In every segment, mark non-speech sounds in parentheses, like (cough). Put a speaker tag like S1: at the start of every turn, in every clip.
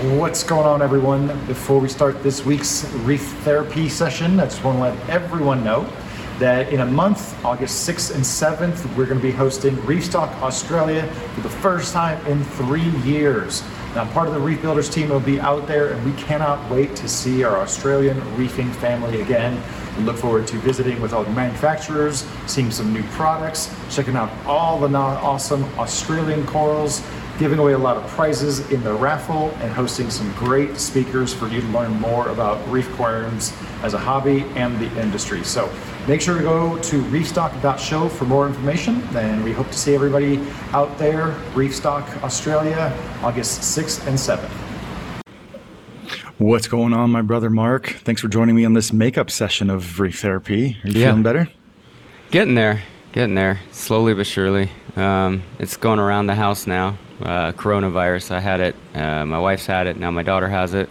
S1: What's going on, everyone? Before we start this week's Reef Therapy session, I just want to let everyone know that in a month, August 6th and 7th, we're going to be hosting Reefstock Australia for the first time in three years. Now, part of the Reef Builders team will be out there, and we cannot wait to see our Australian reefing family again. We look forward to visiting with all the manufacturers, seeing some new products, checking out all the awesome Australian corals, giving away a lot of prizes in the raffle, and hosting some great speakers for you to learn more about reef aquariums as a hobby and the industry. So make sure to go to reefstock.show for more information, and we hope to see everybody out there, Reefstock Australia, August 6th and 7th.
S2: What's going on, my brother Mark? Thanks for joining me on this makeup session of Reef Therapy. Are you
S3: Yeah.
S2: feeling better?
S3: Getting there, getting there, slowly but surely. Um, it's going around the house now. Uh, coronavirus, I had it. Uh, my wife's had it. Now my daughter has it.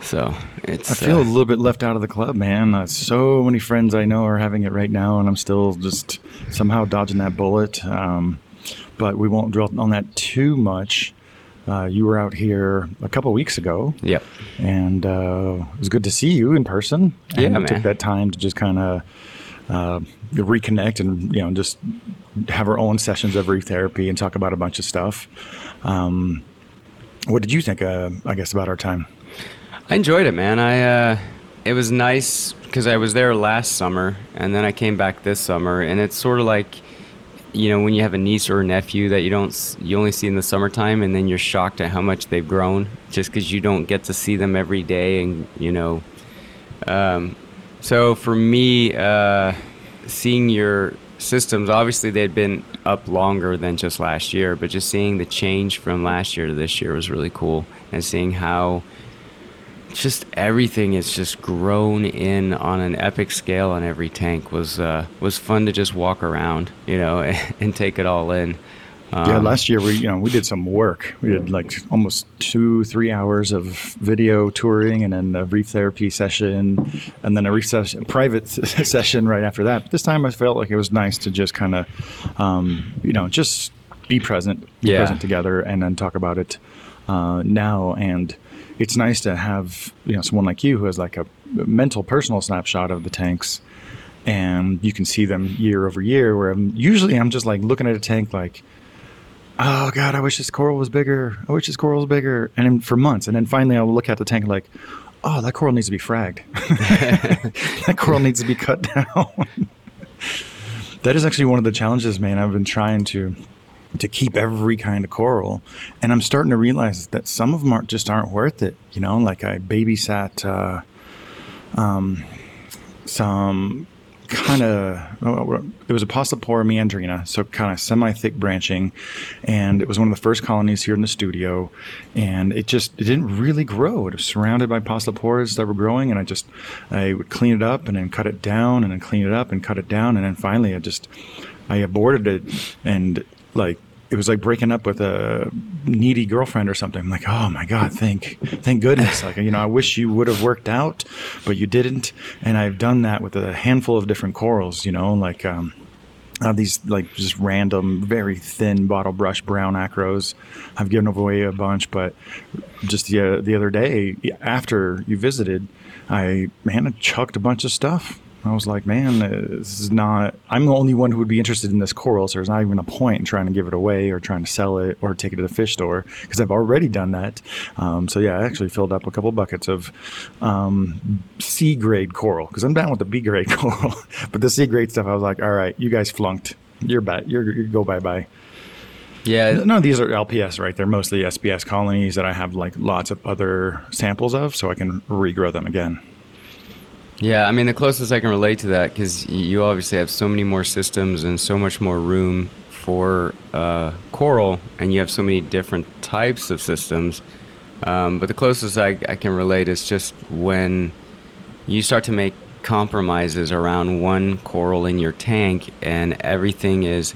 S3: So it's.
S2: I feel
S3: uh,
S2: a little bit left out of the club, man. Uh, so many friends I know are having it right now, and I'm still just somehow dodging that bullet. Um, but we won't dwell on that too much. Uh, you were out here a couple weeks ago,
S3: Yep.
S2: and uh, it was good to see you in person.
S3: Yeah,
S2: and
S3: man.
S2: took that time to just kind of uh, reconnect and you know just have our own sessions of reef therapy and talk about a bunch of stuff. Um, what did you think? Uh, I guess about our time.
S3: I enjoyed it, man. I uh, it was nice because I was there last summer, and then I came back this summer, and it's sort of like, you know, when you have a niece or a nephew that you don't you only see in the summertime, and then you're shocked at how much they've grown just because you don't get to see them every day, and you know. Um, so for me, uh, seeing your systems, obviously they'd been up longer than just last year, but just seeing the change from last year to this year was really cool, and seeing how just everything is just grown in on an epic scale on every tank was uh, was fun to just walk around, you know, (laughs) and take it all in.
S2: Yeah,
S3: Um,
S2: last year we you know we did some work. We did like almost two three hours of video touring, and then a reef therapy session, and then a reef session, private (laughs) session right after that. This time I felt like it was nice to just kind of, um, you know, just be present, be
S3: Yeah.
S2: present together, and then talk about it uh, now. And it's nice to have you know someone like you who has like a mental personal snapshot of the tanks and you can see them year over year where I'm, usually i'm just like looking at a tank like oh god i wish this coral was bigger. I wish this coral was bigger. And then for months and then finally i'll look at the tank like oh that coral needs to be fragged. (laughs) That coral needs to be cut down. (laughs) That is actually one of the challenges man. I've been trying to to keep every kind of coral. And i'm starting to realize that some of them aren't just aren't worth it you know? Like i babysat uh um, some kind of it was a Pocillopora meandrina, so kind of semi-thick branching, and it was one of the first colonies here in the studio, and it just it didn't really grow. It was surrounded by Pocilloporas that were growing, and I just I would clean it up and then cut it down and then clean it up and cut it down, and then finally I just I aborted it and like it was like breaking up with a needy girlfriend or something. I'm like, oh my god, thank thank goodness. Like you know, I wish you would have worked out, but you didn't. And I've done that with a handful of different corals. You know, like um, I have these like just random, very thin bottle brush brown acros. I've given away a bunch, but just the uh, the other day after you visited, I man, I chucked a bunch of stuff. I was like, man, this is not. I'm the only one who would be interested in this coral, so there's not even a point in trying to give it away or trying to sell it or take it to the fish store because I've already done that. Um, so yeah, I actually filled up a couple buckets of um, C grade coral because I'm down with the B grade (laughs) coral, but the C grade stuff, I was like, all right, you guys flunked. You're bad. You're you go bye bye.
S3: yeah,
S2: No, these are LPS, right? They're mostly SPS colonies that I have like lots of other samples of, so I can regrow them again.
S3: Yeah, I mean, the closest I can relate to that, because you obviously have so many more systems and so much more room for uh, coral, and you have so many different types of systems. Um, but the closest I, I can relate is just when you start to make compromises around one coral in your tank, and everything is,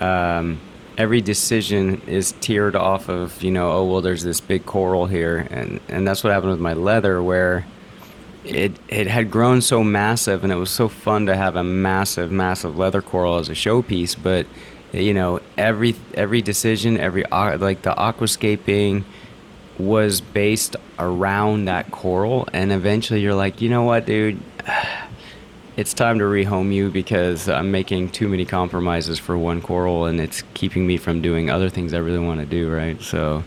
S3: um, every decision is tiered off of, you know, oh well, there's this big coral here, and and that's what happened with my leather, where it it had grown so massive, and it was so fun to have a massive, massive leather coral as a showpiece, but you know, every every decision, every uh, like the aquascaping was based around that coral and eventually you're like you know what dude? (sighs) It's time to rehome you because i'm making too many compromises for one coral and it's keeping me from doing other things i really want to do right? So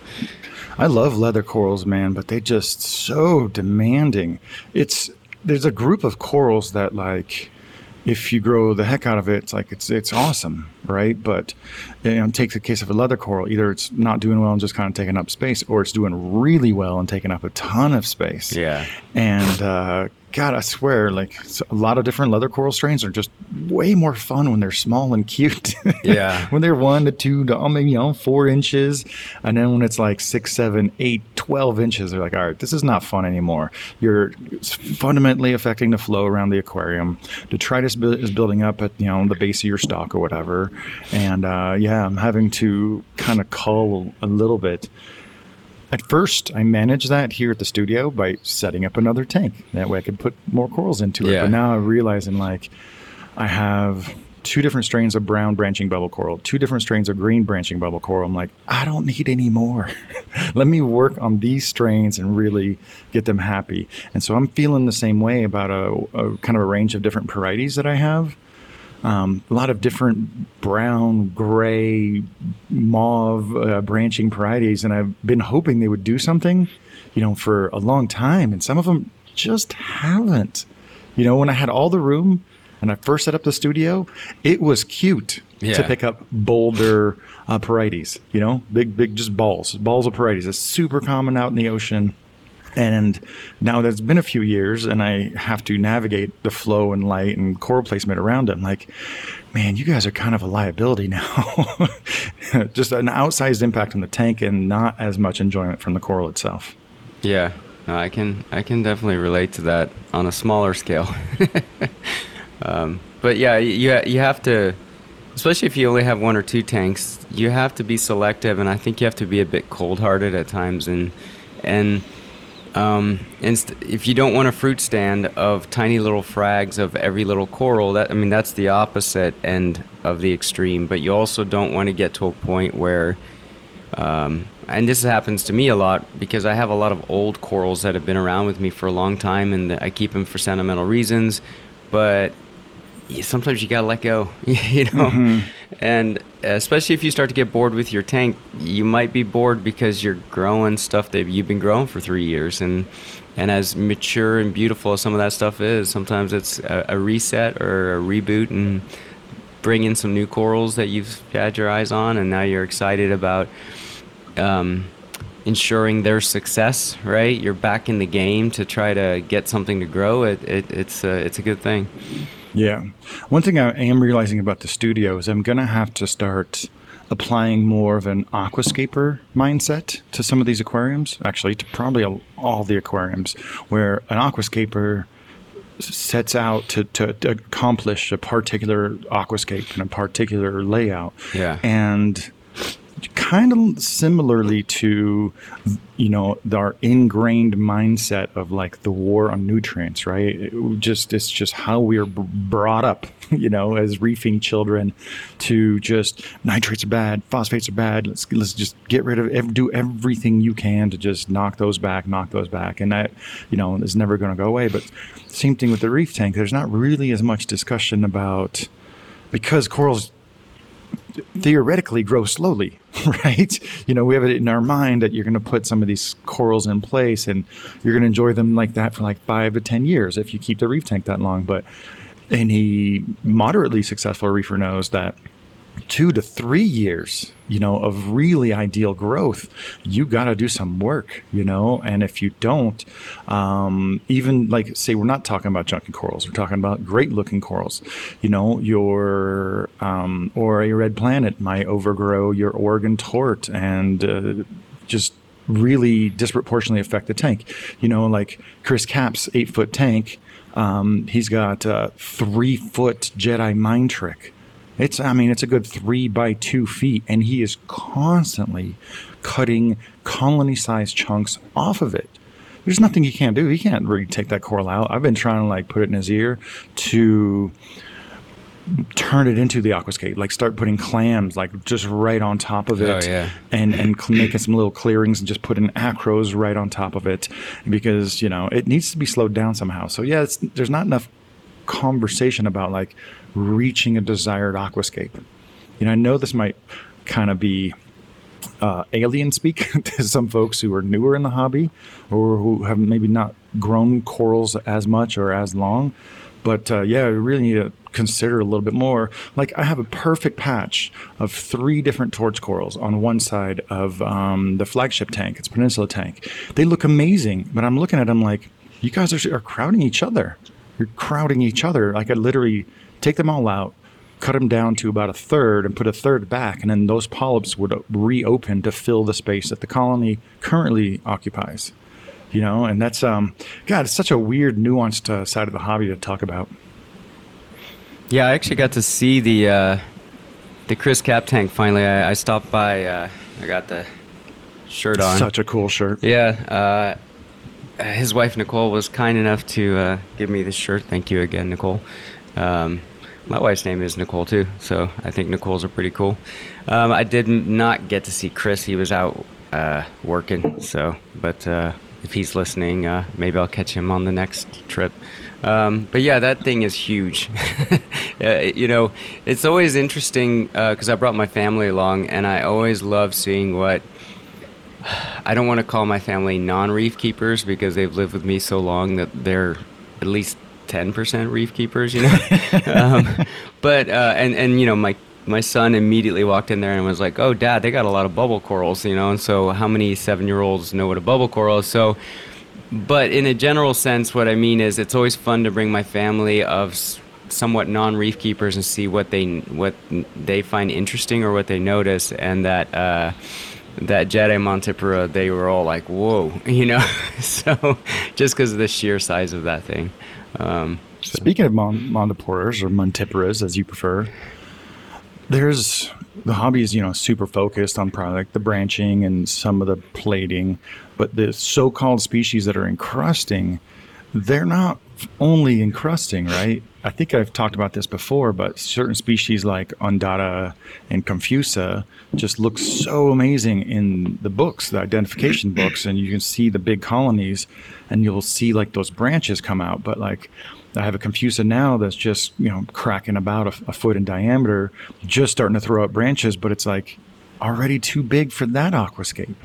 S2: i love leather corals man but they just so demanding it's there's a group of corals that like if you grow the heck out of it, it's like it's it's awesome, right? But you know, take the case of a leather coral. Either it's not doing well and just kind of taking up space, or it's doing really well and taking up a ton of space.
S3: Yeah.
S2: And uh, God, I swear, like a lot of different leather coral strains are just way more fun when they're small and cute. (laughs)
S3: Yeah.
S2: when they're one to two to oh, maybe you know, four inches. And then when it's like six, seven, eight, 12 inches, they're like, all right, this is not fun anymore. You're fundamentally affecting the flow around the aquarium. Detritus is building up at, you know, the base of your stock or whatever. And uh, yeah, I'm having to kind of cull a little bit at first, I managed that here at the studio by setting up another tank. That way I could put more corals into it.
S3: Yeah.
S2: But now I'm realizing like I have two different strains of brown branching bubble coral, two different strains of green branching bubble coral. I'm like, I don't need any more. (laughs) Let me work on these strains and really get them happy. And so I'm feeling the same way about a, a kind of a range of different varieties that I have. Um, a lot of different brown, gray, mauve uh, branching varieties, and I've been hoping they would do something, you know, for a long time, and some of them just haven't. You know, when I had all the room and I first set up the studio, it was cute
S3: Yeah.
S2: to pick up boulder uh, Porites. You know, big, big, just balls, balls of Porites. It's super common out in the ocean. And now that it's been a few years and I have to navigate the flow and light and coral placement around it, I'm like, man, you guys are kind of a liability (laughs) now. Just an outsized impact on the tank and not as much enjoyment from the coral itself.
S3: yeah no, i can i can definitely relate to that on a smaller scale (laughs) um, but yeah you, you have to especially if you only have one or two tanks you have to be selective and i think you have to be a bit cold-hearted at times and and um, if you don't want a fruit stand of tiny little frags of every little coral, that I mean that's the opposite end of the extreme. But you also don't want to get to a point where, um, and this happens to me a lot because I have a lot of old corals that have been around with me for a long time, and I keep them for sentimental reasons. But sometimes you gotta let go, (laughs) you know. And especially if you start to get bored with your tank, you might be bored because you're growing stuff that you've been growing for three years, and and as mature and beautiful as some of that stuff is, sometimes it's a, a reset or a reboot and bring in some new corals that you've had your eyes on, and now you're excited about. Um, ensuring their success right? You're back in the game to try to get something to grow. It, it it's a, it's a good thing
S2: Yeah. One thing I am realizing about the studio is I'm going to have to start applying more of an aquascaper mindset to some of these aquariums. Actually, to probably all- the aquariums, where an aquascaper sets out to, to, to accomplish a particular aquascape and a particular layout.
S3: Yeah.
S2: And kind of similarly to you know our ingrained mindset of like the war on nutrients right? It just it's just how we are brought up (laughs) you know as reefing children to just nitrates are bad phosphates are bad let's let's just get rid of do everything you can to just knock those back knock those back. And that you know is never going to go away. But same thing with the reef tank. There's not really as much discussion about because corals theoretically grow slowly, (laughs) right? You know, we have it in our mind that you're going to put some of these corals in place and you're going to enjoy them like that for like five to 10 years if you keep the reef tank that long. But any moderately successful reefer knows that two to three years, you know, of really ideal growth, you got to do some work, you know. And if you don't, um, even like say we're not talking about junky corals, we're talking about great looking corals. You know, your um, or a red planet might overgrow your Oregon tort and uh, just really disproportionately affect the tank. You know, like Chris Cap's eight foot tank, um, he's got a three foot Jedi mind trick. It's, I mean, it's a good three by two feet, and he is constantly cutting colony sized chunks off of it. There's nothing he can't do. He can't really take that coral out. I've been trying to like put it in his ear to turn it into the aquascape like start putting clams like just right on top of oh, it
S3: Oh, yeah.
S2: and and making some little clearings and just putting acros right on top of it because you know it needs to be slowed down somehow so yeah it's, there's not enough conversation about like reaching a desired aquascape you know i know this might kind of be uh, alien speak (laughs) to some folks who are newer in the hobby or who have maybe not grown corals as much or as long. But uh, yeah, we really need to consider a little bit more. Like I have a perfect patch of three different torch corals on one side of um, the flagship tank. It's Peninsula tank. They look amazing, but I'm looking at them like you guys are, are crowding each other. You're crowding each other. Like I literally take them all out, cut them down to about a third and put a third back, and then those polyps would reopen to fill the space that the colony currently occupies. You know, and that's um, God, it's such a weird, nuanced uh, side of the hobby to talk about.
S3: Yeah, I actually got to see the uh, the Chris Cap tank finally. I, I stopped by. Uh, I got the shirt on.
S2: Such a cool shirt.
S3: Yeah. Uh, his wife Nicole was kind enough to uh, give me this shirt. Thank you again, Nicole. Um, my wife's name is Nicole too, so I think Nicole's are pretty cool. Um, I did not get to see Chris; he was out uh, working. So, but uh, if he's listening, uh, maybe I'll catch him on the next trip. Um, but yeah, that thing is huge. (laughs) uh, you know, it's always interesting because I brought my family along, and I always love seeing what I don't want to call my family non-reef keepers because they've lived with me so long that they're at least 10% reef keepers, you know. (laughs) um, but uh, and and you know my my son immediately walked in there and was like, "Oh, dad, they got a lot of bubble corals, you know." And so how many 7-year-olds know what a bubble coral is? So but in a general sense, what I mean is it's always fun to bring my family of somewhat non-reef keepers and see what they what they find interesting or what they notice, and that uh, that Jedi Montipora, they were all like, "Whoa," (laughs) you know. (laughs) so just because of the sheer size of that thing. Um,
S2: Speaking of mon- or Montiporas, as you prefer, there's the hobby is you know super focused on product, the branching and some of the plating, but the so-called species that are encrusting, they're not only encrusting, right? I think I've talked about this before, but certain species like Undata and Confusa just look so amazing in the books, the identification (clears throat) books, and you can see the big colonies, and you'll see like those branches come out. But like, I have a Confusa now that's just you know cracking about a, a foot in diameter, just starting to throw up branches, but it's like already too big for that aquascape.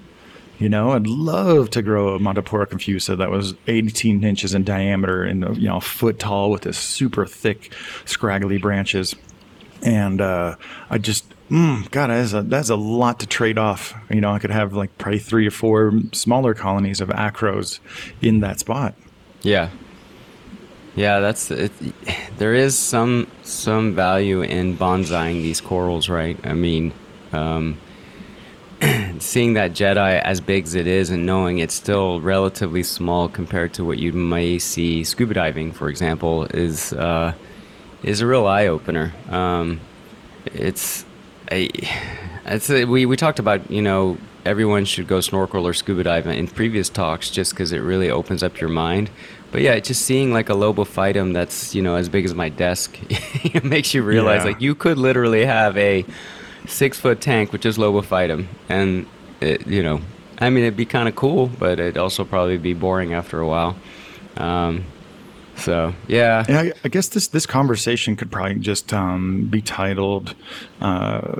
S2: You know, I'd love to grow a Montipora confusa that was 18 inches in diameter and you know a foot tall with this super thick, scraggly branches. And uh, I just, mm, God, that's a, that's a lot to trade off. You know, I could have like probably three or four smaller colonies of acros in that spot.
S3: Yeah. Yeah, that's it. There is some some value in bonsaiing these corals, right? I mean, um, (clears throat) seeing that Jedi as big as it is and knowing it's still relatively small compared to what you may see scuba diving, for example, is uh, is a real eye opener. Um, it's a, it's a, we we talked about you know everyone should go snorkel or scuba dive in previous talks just because it really opens up your mind. But yeah, just seeing like a lobophytum that's you know as big as my desk (laughs) it makes you realize
S2: Yeah.
S3: like you could literally have a six foot tank which with just lobophytum, and it, you know, I mean it'd be kind of cool, but it'd also probably be boring after a while. Um, so yeah,
S2: And I, I guess this this conversation could probably just um, be titled uh,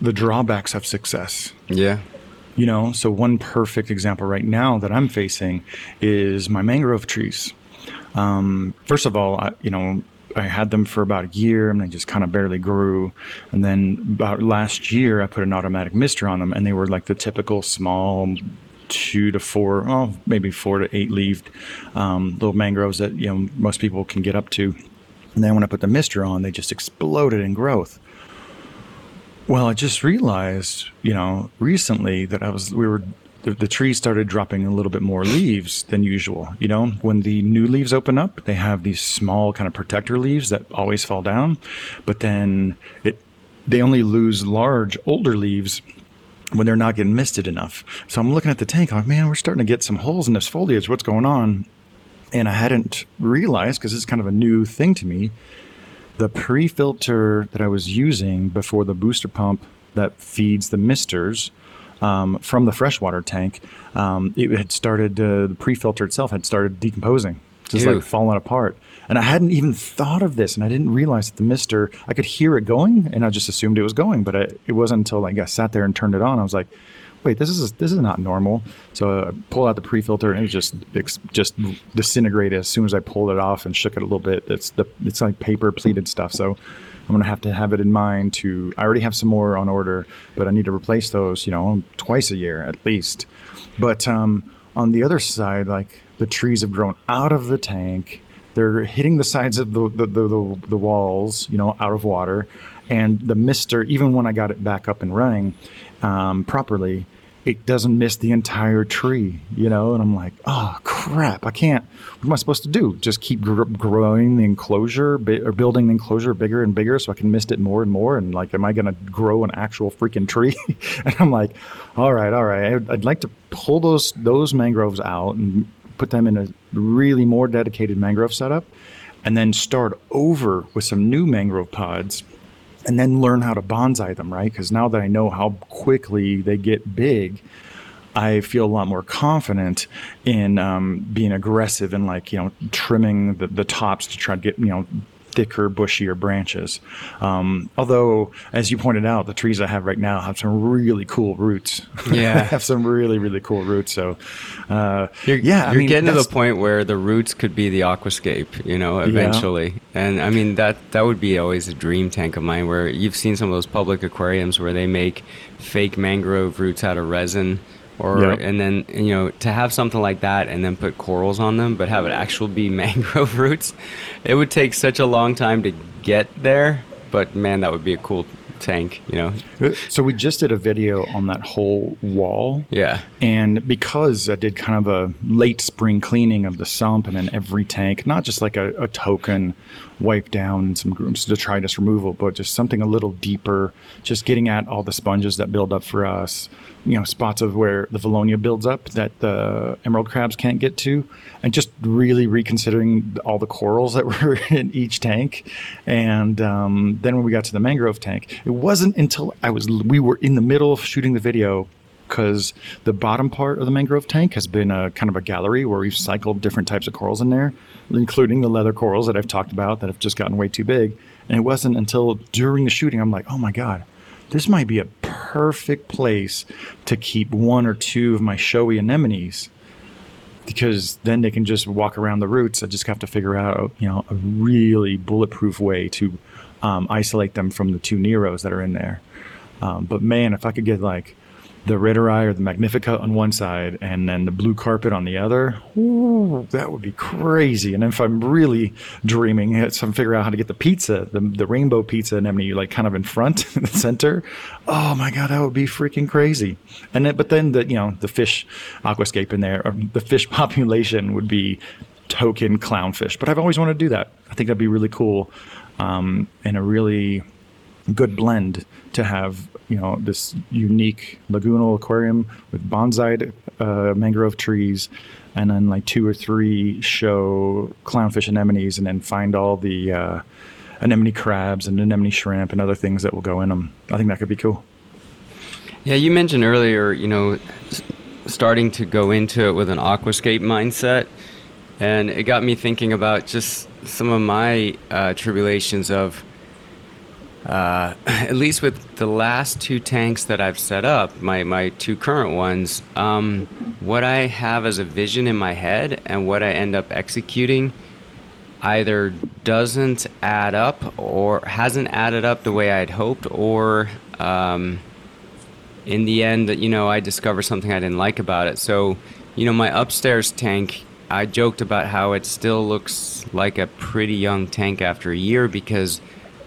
S2: "The Drawbacks of Success."
S3: yeah,
S2: You know, so one perfect example right now that I'm facing is my mangrove trees. Um, first of all, I, you know, I had them for about a year and they just kind of barely grew. And then about last year, I put an automatic mister on them and they were like the typical small two to four, oh, maybe four to eight leaved um, little mangroves that, you know, most people can get up to. And then when I put the mister on, they just exploded in growth. Well, I just realized, you know, recently that I was we were the, the trees started dropping a little bit more leaves than usual. You know, when the new leaves open up, they have these small kind of protector leaves that always fall down, but then it they only lose large older leaves when they're not getting misted enough. So I'm looking at the tank, I'm like, man, we're starting to get some holes in this foliage. What's going on? And I hadn't realized because it's kind of a new thing to me. The pre-filter that I was using before the booster pump that feeds the misters um, from the freshwater tank, um, it had started. Uh, the pre-filter itself had started decomposing, just
S3: Ew.
S2: like falling apart. And I hadn't even thought of this, and I didn't realize that the mister. I could hear it going, and I just assumed it was going, but I, it wasn't until like I sat there and turned it on. I was like, "Wait, this is this is not normal." So I pulled out the pre-filter, and it was just just disintegrated as soon as I pulled it off and shook it a little bit. It's the it's like paper pleated stuff, so I'm gonna have to have it in mind to. I already have some more on order, but I need to replace those, you know, twice a year at least. But um, on the other side, like the trees have grown out of the tank. They're hitting the sides of the the, the, the, the walls, you know, out of water, and the mister. Even when I got it back up and running um, properly, it doesn't miss the entire tree, you know. And I'm like, oh crap! I can't. What am I supposed to do? Just keep gr- growing the enclosure bi- or building the enclosure bigger and bigger so I can mist it more and more? And like, am I going to grow an actual freaking tree? (laughs) and I'm like, all right, all right. I'd, I'd like to pull those those mangroves out and put them in a really more dedicated mangrove setup, and then start over with some new mangrove pods and then learn how to bonsai them, right? Because now that I know how quickly they get big, I feel a lot more confident in um, being aggressive and like you know trimming the, the tops to try to get you know thicker, bushier branches. Um, although, as you pointed out, the trees I have right now have some really cool roots. (laughs)
S3: Yeah.
S2: have some really really cool roots. So, uh,
S3: You're,
S2: yeah,
S3: you're
S2: mean,
S3: getting to the point where the roots could be the aquascape, you know, eventually. And I mean that that would be always a dream tank of mine. Where you've seen some of those public aquariums where they make fake mangrove roots out of resin, or
S2: Yep.
S3: and then you know to have something like that and then put corals on them, but have it actual be (laughs) mangrove roots. It would take such a long time to get there, but man, that would be a cool tank, you know.
S2: Uh, so we just did a video on that whole wall.
S3: Yeah.
S2: And because I did kind of a late spring cleaning of the sump and then every tank, not just like a, a token wipe down some grooms detritus removal, but just something a little deeper, just getting at all the sponges that build up for us, you know, spots of where the Valonia builds up that the emerald crabs can't get to, and just really reconsidering all the corals that (laughs) were in each tank. And um, then when we got to the mangrove tank, it wasn't until I was we were in the middle of shooting the video because the bottom part of the mangrove tank has been a kind of a gallery where we've cycled different types of corals in there, including the leather corals that I've talked about that have just gotten way too big. And it wasn't until during the shooting I'm like, oh my god, this might be a perfect place to keep one or two of my showy anemones because then they can just walk around the roots. I just have to figure out, you know, a really bulletproof way to um, isolate them from the two Neros that are in there. Um, but man, if I could get like the Ritterei or the Magnifica on one side and then the blue carpet on the other, ooh, that would be crazy. And if I'm really dreaming, it's some figure out how to get the pizza, the, the rainbow pizza anemone, like kind of in front, (laughs) in the center. Oh my god, that would be freaking crazy. And then, but then the you know the fish aquascape in there, or the fish (laughs) population would be token clownfish. But I've always wanted to do that. I think that'd be really cool, um, and a really good blend to have you know this unique lagoonal aquarium with bonsai uh, mangrove trees and then like two or three show clownfish anemones and then find all the uh, anemone crabs and anemone shrimp and other things that will go in them i think that could be cool.
S3: Yeah, you mentioned earlier, you know, starting to go into it with an aquascape mindset, and it got me thinking about just some of my uh, tribulations of, uh, (clears throat) at least with the last two tanks that I've set up, my my two current ones, um, what I have as a vision in my head and what I end up executing either doesn't add up or hasn't added up the way I'd hoped, or um, in the end, you know, I discover something I didn't like about it. So, you know, my upstairs tank, I joked about how it still looks like a pretty young tank after a year because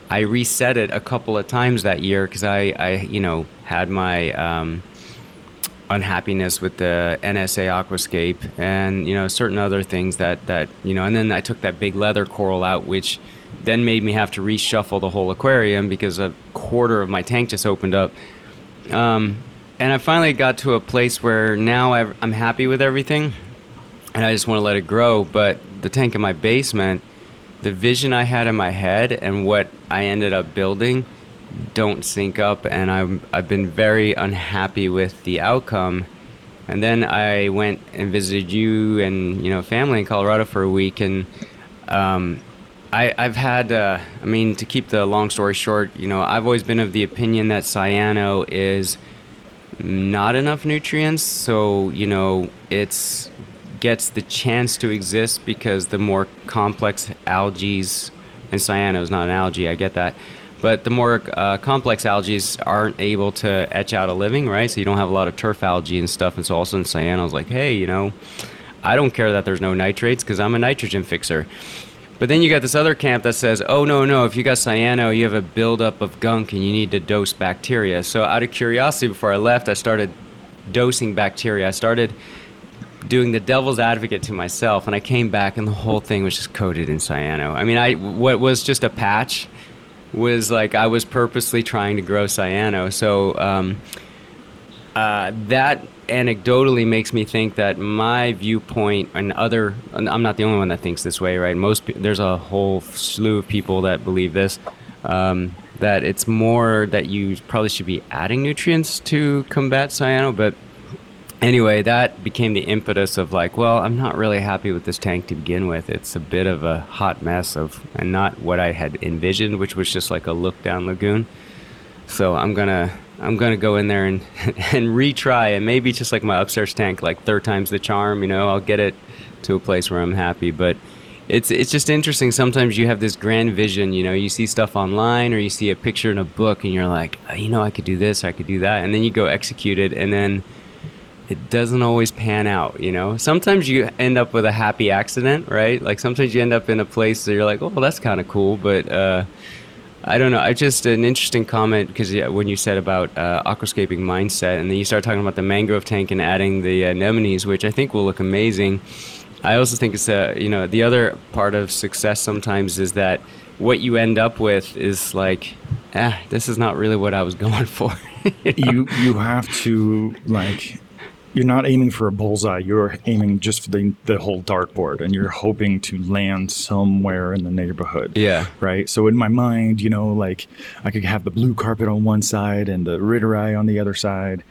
S3: I reset it a couple of times that year because I, I, you know, had my um, unhappiness with the NSA aquascape and you know certain other things that that you know and then I took that big leather coral out which then made me have to reshuffle the whole aquarium because a quarter of my tank just opened up. Um, and I finally got to a place where now i I'm happy with everything and I just want to let it grow but the tank in my basement the vision I had in my head and what I ended up building don't sync up, and I'm I've been very unhappy with the outcome. And then I went and visited you and you know family in Colorado for a week, and um, I, I've had uh, I mean to keep the long story short, you know I've always been of the opinion that cyano is not enough nutrients, so you know it's gets the chance to exist because the more complex algae and cyano is not an algae, I get that but the more uh, complex algae aren't able to etch out a living, right? So you don't have a lot of turf algae and stuff. And so all of a sudden, cyano's like, hey, you know, I don't care that there's no nitrates because I'm a nitrogen fixer. But then you got this other camp that says, oh, no, no, if you got cyano, you have a buildup of gunk and you need to dose bacteria. So out of curiosity, before I left, I started dosing bacteria. I started doing the devil's advocate to myself, and I came back, and the whole thing was just coated in cyano. I mean, I what was just a patch was like I was purposely trying to grow cyano. So um, uh, that anecdotally makes me think that my viewpoint and other I'm not the only one that thinks this way, right? Most there's a whole slew of people that believe this. Um, that it's more that you probably should be adding nutrients to combat cyano, but anyway, that became the impetus of like, well, I'm not really happy with this tank to begin with. It's a bit of a hot mess of, and not what I had envisioned, which was just like a look down lagoon. So I'm gonna, I'm gonna go in there and (laughs) and retry, and maybe just like my upstairs tank, like third time's the charm. You know, I'll get it to a place where I'm happy, but. It's, it's just interesting. Sometimes you have this grand vision, you know, you see stuff online or you see a picture in a book and you're like, oh, you know, I could do this, I could do that. And then you go execute it. And then it doesn't always pan out, you know. Sometimes you end up with a happy accident, right? Like sometimes you end up in a place that you're like, oh, well, that's kind of cool, but uh, I don't know. I just an interesting comment because yeah, when you said about uh, aquascaping mindset, and then you start talking about the mangrove tank and adding the anemones, which I think will look amazing. I also think it's a you know the other part of success sometimes is that what you end up with is like, ah, this is not really what I was (laughs) going for.
S2: you, know? you you have to like you're not aiming for a bullseye. You're aiming just for the, the whole dartboard and you're hoping to land somewhere in the neighborhood.
S3: Yeah.
S2: Right. So in my mind, you know, like I could have the blue carpet on one side and the Eye on the other side,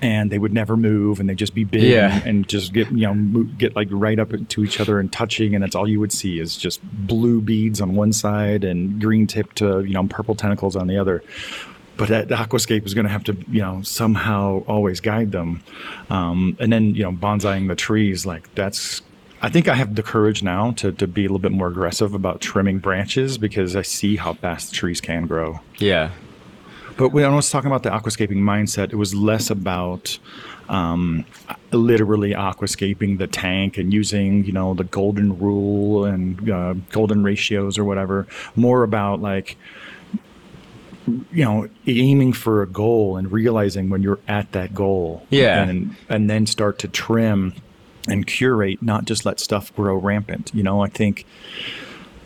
S2: and they would never move and they'd just be big yeah. and, and, just get, you know, get like right up to each other and touching. And that's all you would see is just blue beads on one side and green tipped, uh, you know, purple tentacles on the other but that aquascape is going to have to you know somehow always guide them um, and then you know bonsaiing the trees like that's I think I have the courage now to, to be a little bit more aggressive about trimming branches because I see how fast trees can grow.
S3: Yeah.
S2: But when I was talking about the aquascaping mindset, it was less about um, literally aquascaping the tank and using, you know, the golden rule and uh, golden ratios or whatever. More about like, you know aiming for a goal and realizing when you're at that goal.
S3: Yeah.
S2: And and then start to trim and curate not just let stuff grow rampant. You know i think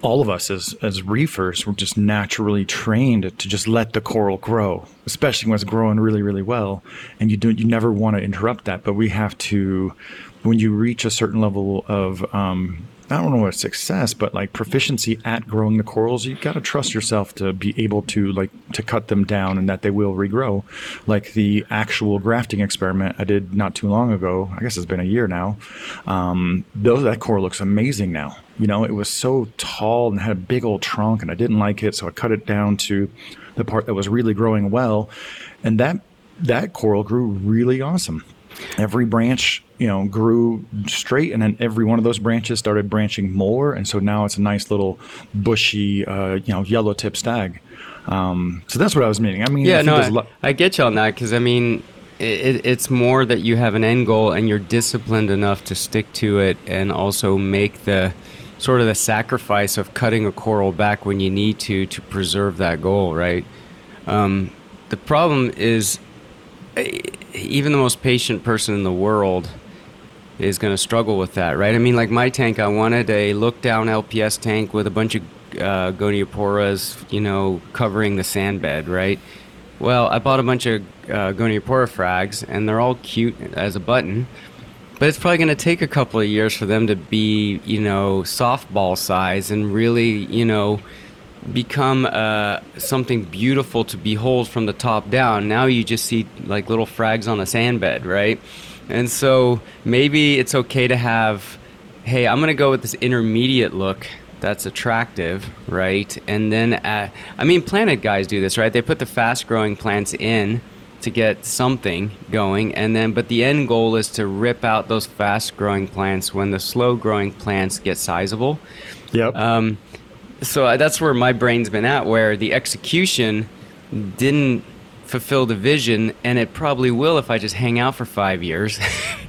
S2: all of us as as reefers we're just naturally trained to just let the coral grow especially when it's growing really really well. And you don't you never want to interrupt that but we have to when you reach a certain level of um, I don't know what success, but like proficiency at growing the corals, you've got to trust yourself to be able to like to cut them down and that they will regrow. Like the actual grafting experiment I did not too long ago. I guess it's been a year now. Um, those that coral looks amazing now. You know, it was so tall and had a big old trunk, and I didn't like it, so I cut it down to the part that was really growing well, and that that coral grew really awesome. Every branch you know grew straight and then every one of those branches started branching more and so now it's a nice little bushy uh, you know yellow tip stag. Um, so that's what i was meaning. I mean
S3: yeah I no I, lo- I, get you on that because i mean it, it's more that you have an end goal and you're disciplined enough to stick to it and also make the sort of the sacrifice of cutting a coral back when you need to to preserve that goal right? Um, the problem is even the most patient person in the world is going to struggle with that, right? I mean, like my tank, I wanted a look down LPS tank with a bunch of uh, you know, covering the sand bed, right? Well, I bought a bunch of uh, frags, and they're all cute as a button. But it's probably going to take a couple of years for them to be, you know, softball size and really, you know, become uh, something beautiful to behold from the top down. Now you just see like little frags on a sand bed, right? And so maybe it's okay to have, hey, I'm going to go with this intermediate look that's attractive, right? And then, uh, I mean, planted guys do this, right? They put the fast growing plants in to get something going, and then, but the end goal is to rip out those fast growing plants when the slow growing plants get sizable.
S2: Yep.
S3: Um, so uh, that's where my brain's been at, where the execution didn't fulfill the vision, and it probably will if I just hang out for five years.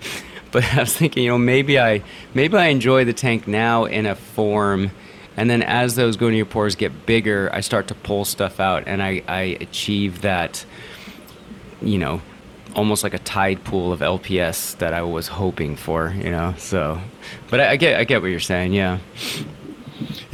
S3: (laughs) but I was thinking, you know, maybe I maybe I enjoy the tank now in a form and then as those goniopores get bigger, I start to pull stuff out, and I, I achieve that, you know, almost like a tide pool of LPS that I was hoping for, you know. So, but I, I get I get what you're saying, yeah.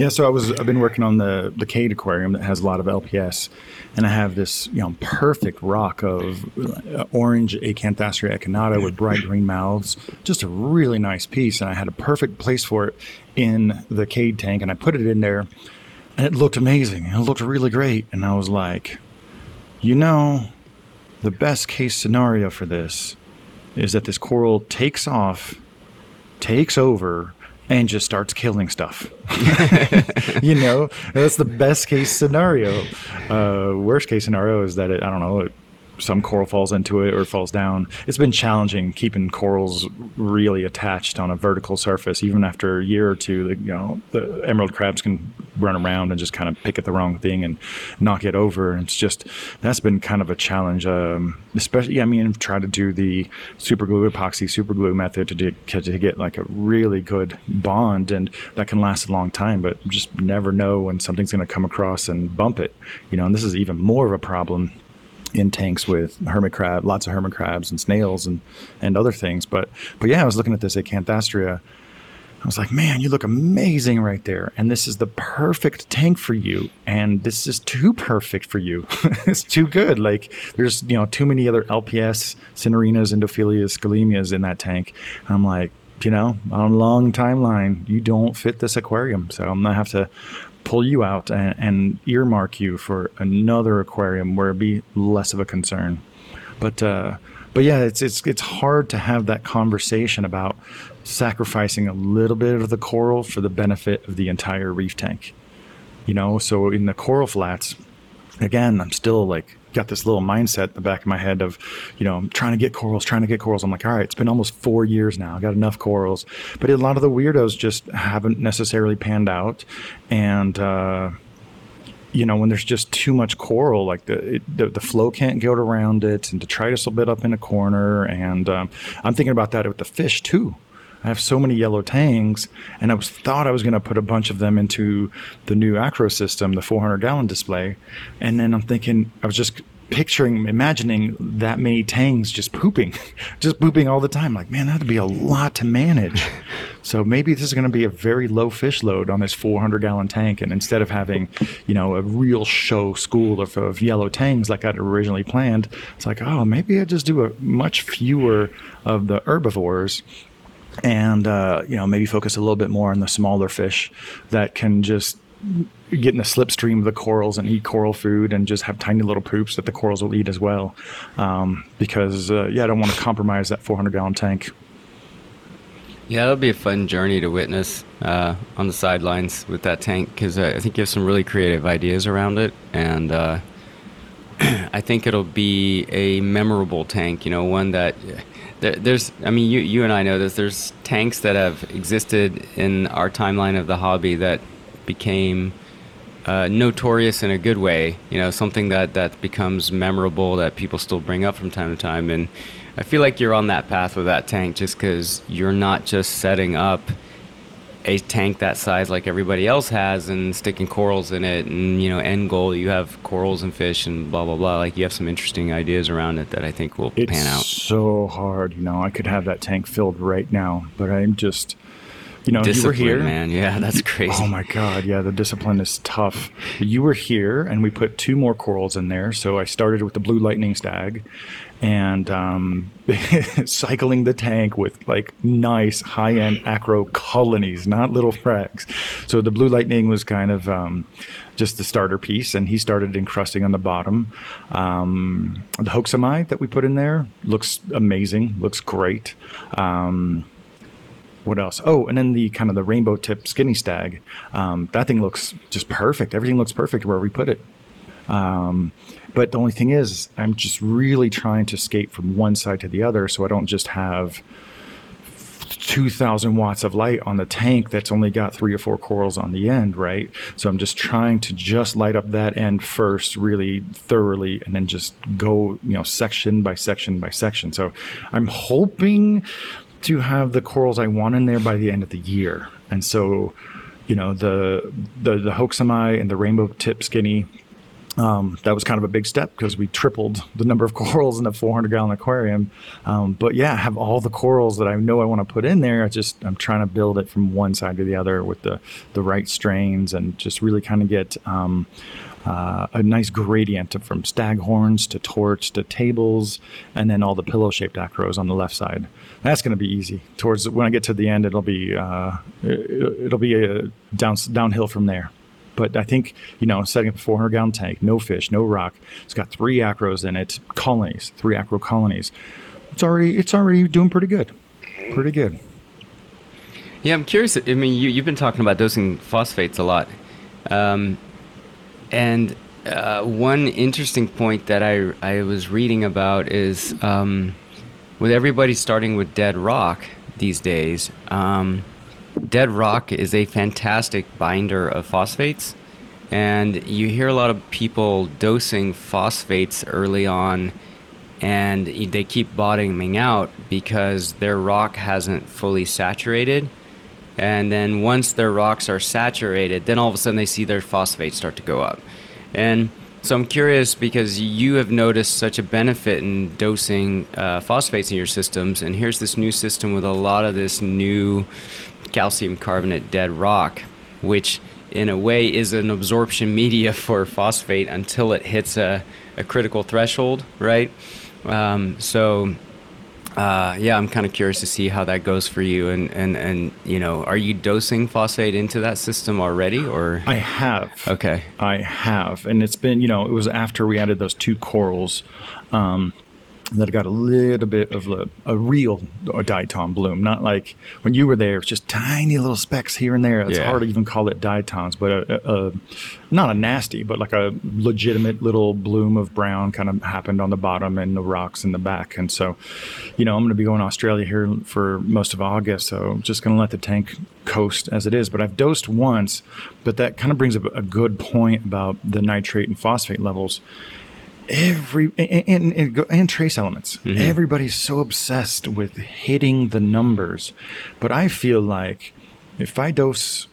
S2: Yeah, so I was I've been working on the the Cade aquarium that has a lot of LPS, and I have this you know perfect rock of uh, orange Acanthastrea echinata with bright green mouths, just a really nice piece, and I had a perfect place for it in the Cade tank, and I put it in there, and it looked amazing. It looked really great, and I was like, you know, the best case scenario for this is that this coral takes off, takes over and just starts killing stuff. (laughs) (laughs) you know, that's the best case scenario. Uh, worst case scenario is that it, I don't know, it some coral falls into it or falls down. It's been challenging keeping corals really attached on a vertical surface, even after a year or two. The, you know, the emerald crabs can run around and just kind of pick at the wrong thing and knock it over. And it's just that's been kind of a challenge. Um, especially, I mean, tried to do the super glue epoxy super glue method to, do, to get like a really good bond, and that can last a long time. But just never know when something's going to come across and bump it. You know, and this is even more of a problem in tanks with hermit crab, lots of hermit crabs and snails and, and other things. But but yeah, I was looking at this Acanthastrea. I was like, man, you look amazing right there. And this is the perfect tank for you. And this is too perfect for you. (laughs) it's too good. Like there's, you know, too many other LPS, Cynarinas, Endophilias, Scolymias in that tank. And I'm like, you know, on a long timeline, you don't fit this aquarium. So I'm gonna have to pull you out and, and, earmark you for another aquarium where it'd be less of a concern. But uh, but yeah, it's it's it's hard to have that conversation about sacrificing a little bit of the coral for the benefit of the entire reef tank. You know, so in the coral flats, again, I'm still like got this little mindset in the back of my head of, you know, trying to get corals, trying to get corals. I'm like, all right, it's been almost four years now. I got enough corals, but a lot of the weirdos just haven't necessarily panned out, and uh, you know, when there's just too much coral, like the it, the, the, flow can't get around it, and detritus will bit up in a corner, and um, I'm thinking about that with the fish too. I have so many yellow tangs, and I was thought I was going to put a bunch of them into the new acro system, the 400 gallon display, and then I'm thinking I was just picturing, imagining that many tangs just pooping, (laughs) just pooping all the time. Like, man, that'd be a lot to manage. (laughs) so maybe this is going to be a very low fish load on this 400 gallon tank. And instead of having, you know, a real show school of, of yellow tangs like I'd originally planned, it's like, oh, maybe I just do a much fewer of the herbivores and uh, you know maybe focus a little bit more on the smaller fish that can just get in the slipstream of the corals and eat coral food and just have tiny little poops that the corals will eat as well. Um, because uh, yeah i don't want to compromise that 400 gallon tank.
S3: Yeah it'll be a fun journey to witness uh, on the sidelines with that tank because i think you have some really creative ideas around it. And uh, (clears throat) i think it'll be a memorable tank you know one that there, there's, I mean, you, you and I know this. There's tanks that have existed in our timeline of the hobby that became uh, notorious in a good way. You know, something that that becomes memorable that people still bring up from time to time. And I feel like you're on that path with that tank, just because you're not just setting up a tank that size like everybody else has and sticking corals in it and you know end goal you have corals and fish and blah blah blah. Like you have some interesting ideas around it that i think will
S2: it's
S3: pan out.
S2: so hard you know. I could have that tank filled right now but i'm just you know
S3: discipline
S2: you were here.
S3: man. Yeah that's (laughs) crazy.
S2: Oh my god. Yeah the discipline is tough. You were here and we put two more corals in there so i started with the blue lightning stag and um, (laughs) cycling the tank with like nice high end acro colonies, not little frags. So the blue lightning was kind of um, just the starter piece, and he started encrusting on the bottom. Um, the hoeksemai that we put in there looks amazing, looks great. Um, what else? Oh, and then the kind of the rainbow tip skinny stag. Um, that thing looks just perfect. Everything looks perfect where we put it. But the only thing is, I'm just really trying to skate from one side to the other so I don't just have 2000 watts of light on the tank that's only got three or four corals on the end, right? So I'm just trying to just light up that end first, really thoroughly, and then just go, you know, section by section by section. So I'm hoping to have the corals I want in there by the end of the year. And so, you know, the the the hoeksemai and the rainbow tip skinny um, that was kind of a big step because we tripled the number of (laughs) corals in the 400 gallon aquarium. Um, but yeah, I have all the corals that I know I want to put in there. I just I'm trying to build it from one side to the other with the the right strains and just really kind of get um, uh, a nice gradient from staghorns to torch to tables, and then all the pillow shaped acros on the left side. That's going to be easy. Towards when I get to the end, it'll be uh, it, will be a down downhill from there. But I think, you know, setting up a 400 gallon tank, no fish, no rock. It's got three acros in it, colonies, three acro colonies. It's already, it's already doing pretty good. Pretty good.
S3: Yeah, I'm curious. I mean, you, you've been talking about dosing phosphates a lot. Um, and uh, one interesting point that I, I was reading about is um, with everybody starting with dead rock these days, um, dead rock is a fantastic binder of phosphates. And you hear a lot of people dosing phosphates early on, and they keep bottoming out because their rock hasn't fully saturated. And then once their rocks are saturated, then all of a sudden they see their phosphates start to go up. And so I'm curious because you have noticed such a benefit in dosing uh, phosphates in your systems, and here's this new system with a lot of this new calcium carbonate dead rock, which in a way is an absorption (laughs) media for phosphate until it hits a, a critical threshold, right? Um, so, uh, yeah, I'm kind of curious to see how that goes for you. And, and, and, you know, are you dosing phosphate into that system already or?
S2: I have.
S3: Okay.
S2: I have. And it's been, you know, it was after we added those two corals. Um, that got a little bit of a, a real diatom bloom, not like when you were there. It's just tiny little specks here and there. It's yeah. hard to even call it diatoms, but a, a, a, not a nasty, but like a legitimate little bloom of brown kind of happened on the bottom and the rocks in the back. And so, you know, I'm going to be going to Australia here for most of August, so I'm just going to let the tank coast as it is. But I've dosed once, but that kind of brings up a good point about the nitrate and phosphate levels every and, and, and trace elements. Mm-hmm. Everybody's so obsessed with hitting the numbers, but I feel like if I dose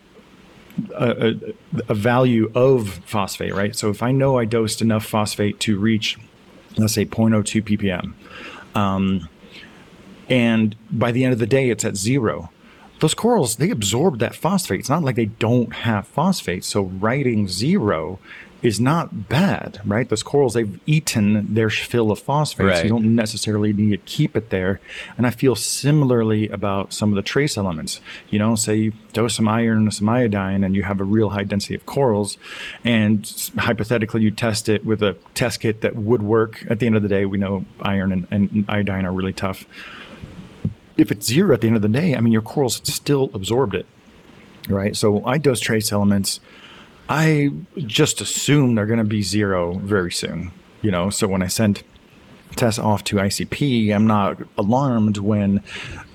S2: a, a, a, value of phosphate, right? So if I know I dosed enough phosphate to reach, let's say 0.02 ppm, um, and by the end of the day it's at zero. Those corals they absorb that phosphate. It's not like they don't have phosphate. So writing zero is not bad, right? Those corals, they've eaten their fill of phosphates. right. you don't necessarily need to keep it there. And I feel similarly about some of the trace elements. You know, say you dose some iron, and some iodine, and you have a real high density of corals, and hypothetically you test it with a test kit that would work. At the end of the day, we know iron and, and iodine are really tough. If it's zero at the end of the day, I mean, your corals still absorbed it, right? So I dose trace elements I just assume they're going to be zero very soon. You know, so when I send tests off to ICP, I'm not alarmed when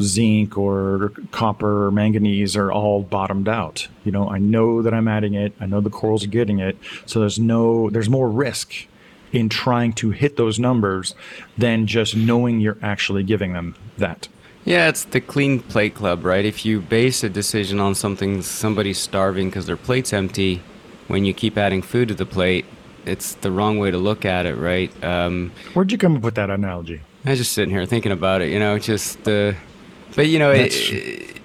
S2: zinc or copper or manganese are all bottomed out. You know, I know that I'm adding it. I know the corals are getting it. So there's no, there's more risk in trying to hit those numbers than just knowing you're actually giving them that.
S3: Yeah, it's the clean plate club, right? If you base a decision on something somebody's starving because their plate's empty, when you keep adding food to the plate, it's the wrong way to look at it, right? Um,
S2: Where'd you come up with that analogy?
S3: I was just sitting here thinking about it, you know, just the. but you know, it,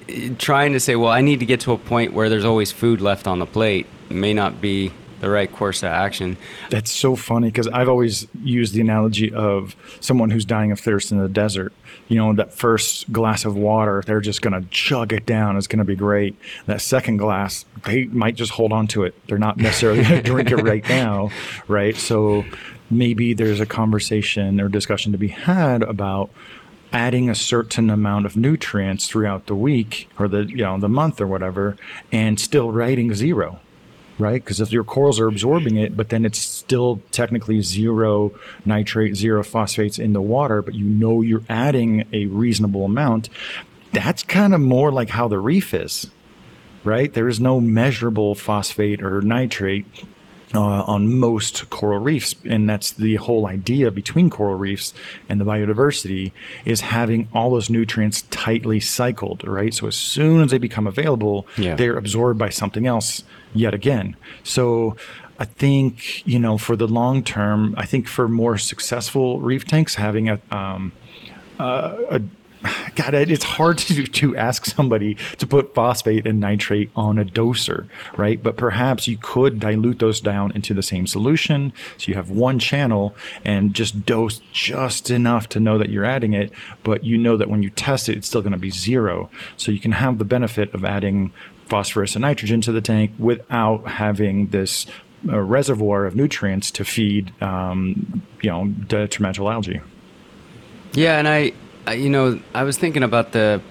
S3: it- trying to say, well, I need to get to a point where there's always food left on the plate may not be the right course of action.
S2: That's so funny because I've always used the analogy of someone who's dying of thirst in the desert. You know, that first glass of water, they're just going to chug it down. It's going to be great. That second glass, they might just hold on to it. They're not necessarily going (laughs) to drink it right now, right? So maybe there's a conversation or discussion to be had about adding a certain amount of nutrients throughout the week or the you know the month or whatever and still writing zero right? Because if your corals are absorbing it, but then it's still technically zero nitrate, zero phosphates in the water, but you know you're adding a reasonable amount, that's kind of more like how the reef is, right? There is no measurable phosphate or nitrate. Uh, on most coral reefs, and that's the whole idea between coral reefs and the biodiversity is having all those nutrients tightly cycled, right? So as soon as they become available,
S3: Yeah.
S2: they're absorbed by something else yet again. So I think, you know, for the long term, I think for more successful reef tanks, having a, um, uh, a God, it's hard to, to ask somebody to put phosphate and nitrate on a doser, right? But perhaps you could dilute those down into the same solution. So you have one channel and just dose just enough to know that you're adding it, but you know that when you test it, it's still going to be zero. So you can have the benefit of adding phosphorus and nitrogen to the tank without having this uh, reservoir of nutrients to feed, um, you know, detrimental algae.
S3: Yeah, and I, I, you know, I was thinking about the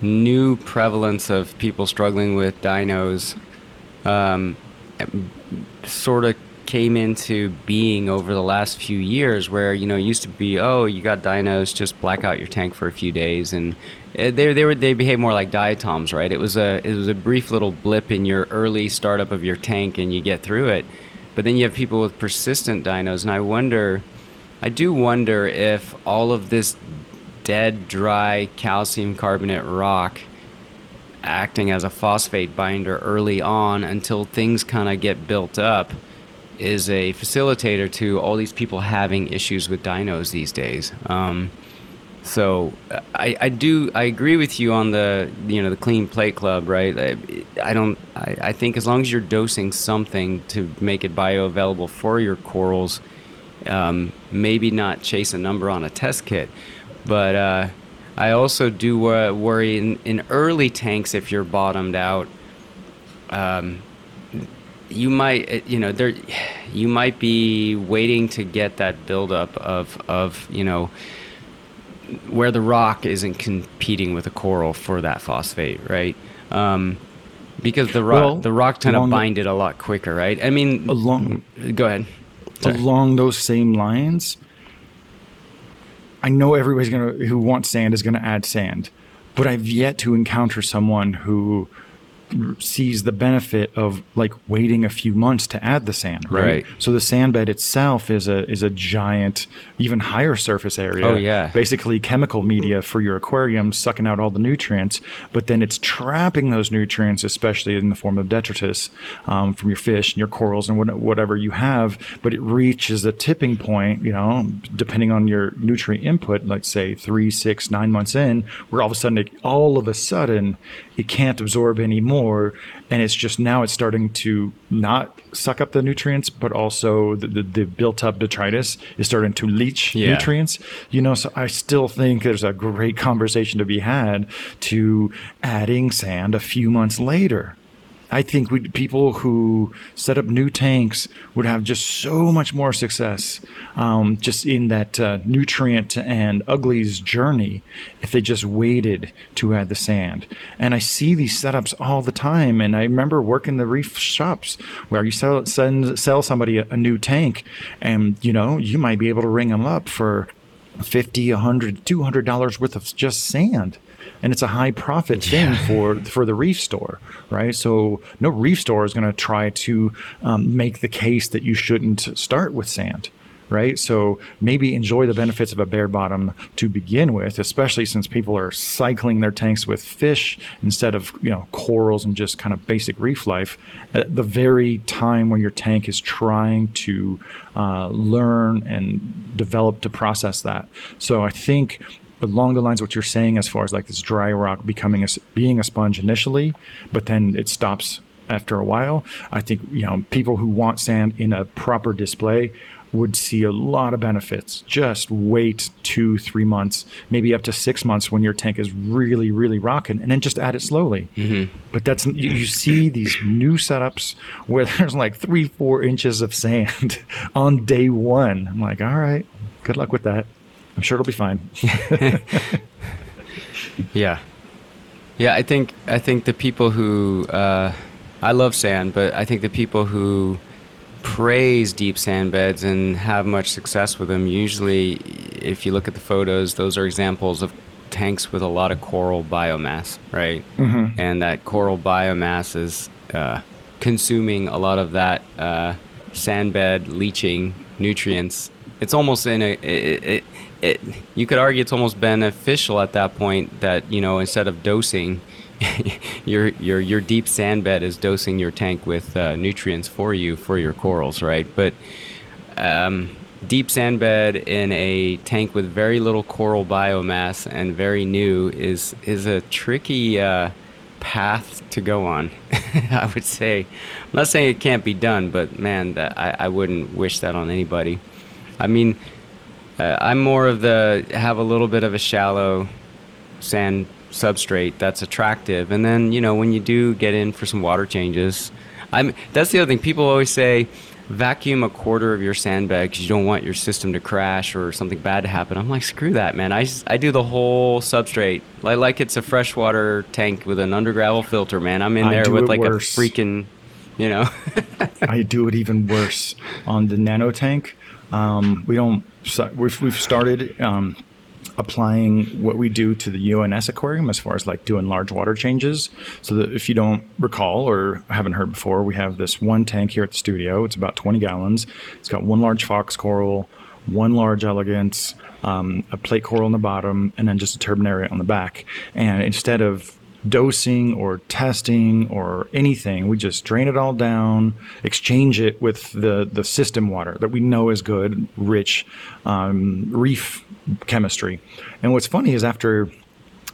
S3: new prevalence of people struggling with dinos. Um, sort of came into being over the last few years, where you know it used to be, oh, you got dinos, just black out your tank for a few days, and uh, they they were they behave more like diatoms, right? It was a it was a brief little blip in your early startup of your tank, and you get through it. But then you have people with persistent dinos, and I wonder, I do wonder if all of this dead, dry calcium carbonate rock acting as a phosphate binder early on until things kind of get built up is a facilitator to all these people having issues with dinos these days. Um, so I, I do I agree with you on the you know the clean plate club right I, I don't I, I think as long as you're dosing something to make it bioavailable for your corals um, maybe not chase a number on a test kit but uh, I also do uh, worry in, in early tanks if you're bottomed out um, you might uh, you know there you might be waiting to get that buildup of of you know where the rock isn't competing with the coral for that phosphate, right? Um, because the rock,
S2: Well,
S3: the rock tend to bind it a lot quicker, right? I mean,
S2: Along
S3: go ahead.
S2: Along those same lines, I know everybody's gonna who wants sand is gonna add sand, but I've yet to encounter someone who sees the benefit of like waiting a few months to add the sand right,
S3: Right.
S2: so the sand bed itself is a is a giant even higher surface area
S3: Oh, yeah.
S2: basically chemical media for your aquarium sucking out all the nutrients but then it's trapping those nutrients especially in the form of detritus um, from your fish and your corals and what, whatever you have but it reaches a tipping point you know depending on your nutrient input let's say three six nine months in where all of a sudden it, all of a sudden it can't absorb anymore and it's just now it's starting to not suck up the nutrients but also the, the, the built up detritus is starting to leach
S3: Yeah.
S2: nutrients you know so i still think there's a great conversation to be had to adding sand a few months later i think we, people who set up new tanks would have just so much more success um, just in that uh, nutrient and uglies journey if they just waited to add the sand. And i see these setups all the time and i remember working the reef shops where you sell, send, sell somebody a, a new tank and you know you might be able to ring them up for 50 100 200 dollars worth of just sand and it's a high profit thing for for the reef store right so no reef store is going to try to um, make the case that you shouldn't start with sand right? So maybe enjoy the benefits of a bare bottom to begin with, especially since people are cycling their tanks with fish instead of you know corals and just kind of basic reef life. At the very time when your tank is trying to uh, learn and develop to process that. So I think along the lines of what you're saying as far as like this dry rock becoming a being a sponge initially but then it stops after a while i think you know people who want sand in a proper display would see a lot of benefits. Just wait two three months maybe up to six months when your tank is really really rocking and then just add it slowly. Mm-hmm. but that's you, you see these new setups where there's like three four inches of sand (laughs) on day one. I'm like all right good luck with that I'm sure it'll be fine. (laughs)
S3: yeah, yeah. I think I think the people who uh, I love sand, but I think the people who praise deep sand beds and have much success with them usually, if you look at the photos, those are examples of tanks with a lot of coral biomass, right? Mm-hmm. And that coral biomass is uh, consuming a lot of that uh, sand bed leaching nutrients. It's almost in a it, it, it, you could argue it's almost beneficial at that point that you know instead of dosing (laughs) your your your deep sand bed is dosing your tank with uh, nutrients for you for your corals right? But um, deep sand bed in a tank with very little coral biomass and very new is is a tricky uh, path to go on (laughs) I would say. I'm not saying it can't be done but man that, I, I wouldn't wish that on anybody. I mean uh, I'm more of the have a little bit of a shallow sand substrate that's attractive, and then you know when you do get in for some water changes, I'm that's the other thing people always say. Vacuum a quarter of your sand bed because you don't want your system to crash or something bad to happen. I'm like, screw that, man. I, I do the whole substrate. Like, like it's a freshwater tank with an under gravel filter, man. I'm in there with like worse. a freaking, you know. (laughs)
S2: I do it even worse on the nano tank. Um, we don't we've, we've started um, applying what we do to the UNS aquarium as far as like doing large water changes. So that if you don't recall or haven't heard before, we have this one tank here at the studio. It's about 20 gallons. It's got one large fox coral, one large elegance, um, a plate coral on the bottom, and then just a turbinaria on the back. And instead of dosing or testing or anything. We just drain it all down, exchange it with the, the system water that we know is good, rich um, reef chemistry. And what's funny is after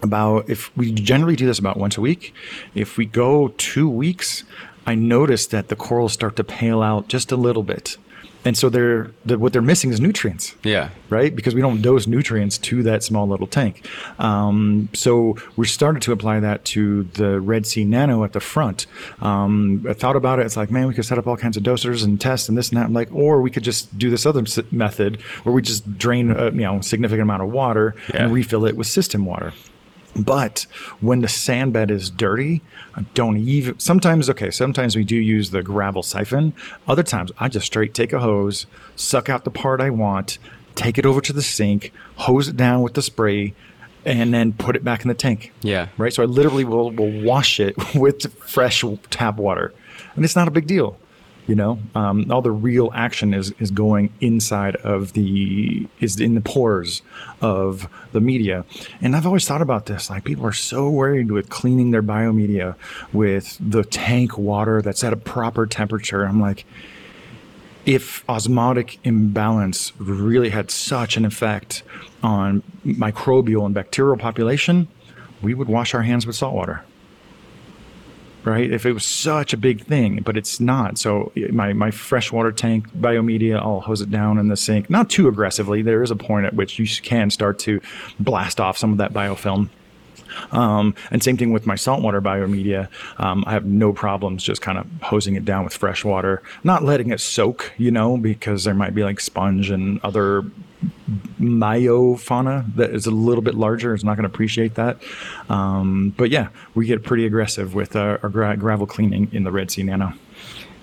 S2: about, if we generally do this about once a week, if we go two weeks, I notice that the corals start to pale out just a little bit and so they're the, what they're missing is nutrients.
S3: Yeah.
S2: Right, because we don't dose nutrients to that small little tank. Um, so we started to apply that to the Red Sea Nano at the front. Um, I thought about it. It's like, man, we could set up all kinds of dosers and tests and this and that. I'm like, or we could just do this other method where we just drain a you know significant amount of water yeah. and refill it with system water. But when the sand bed is dirty, I don't even. Sometimes, okay, sometimes we do use the gravel siphon. Other times, I just straight take a hose, suck out the part I want, take it over to the sink, hose it down with the spray, and then put it back in the tank.
S3: Yeah.
S2: Right. So I literally will, will wash it (laughs) with fresh tap water, and it's not a big deal. You know, um, all the real action is is going inside of the is in the pores of the media. And I've always thought about this. Like people are so worried with cleaning their biomedia with the tank water that's at a proper temperature. I'm like, if osmotic imbalance really had such an effect on microbial and bacterial population, we would wash our hands with salt water right? If it was such a big thing, but it's not. So my my freshwater tank biomedia, I'll hose it down in the sink, not too aggressively. There is a point at which you can start to blast off some of that biofilm. Um, and same thing with my saltwater biomedia. Um, I have no problems just kind of hosing it down with fresh water, not letting it soak, you know, because there might be like sponge and other meiofauna that is a little bit larger is not going to appreciate that. Um, but yeah, we get pretty aggressive with our, our gra- gravel cleaning in the Red Sea Nano.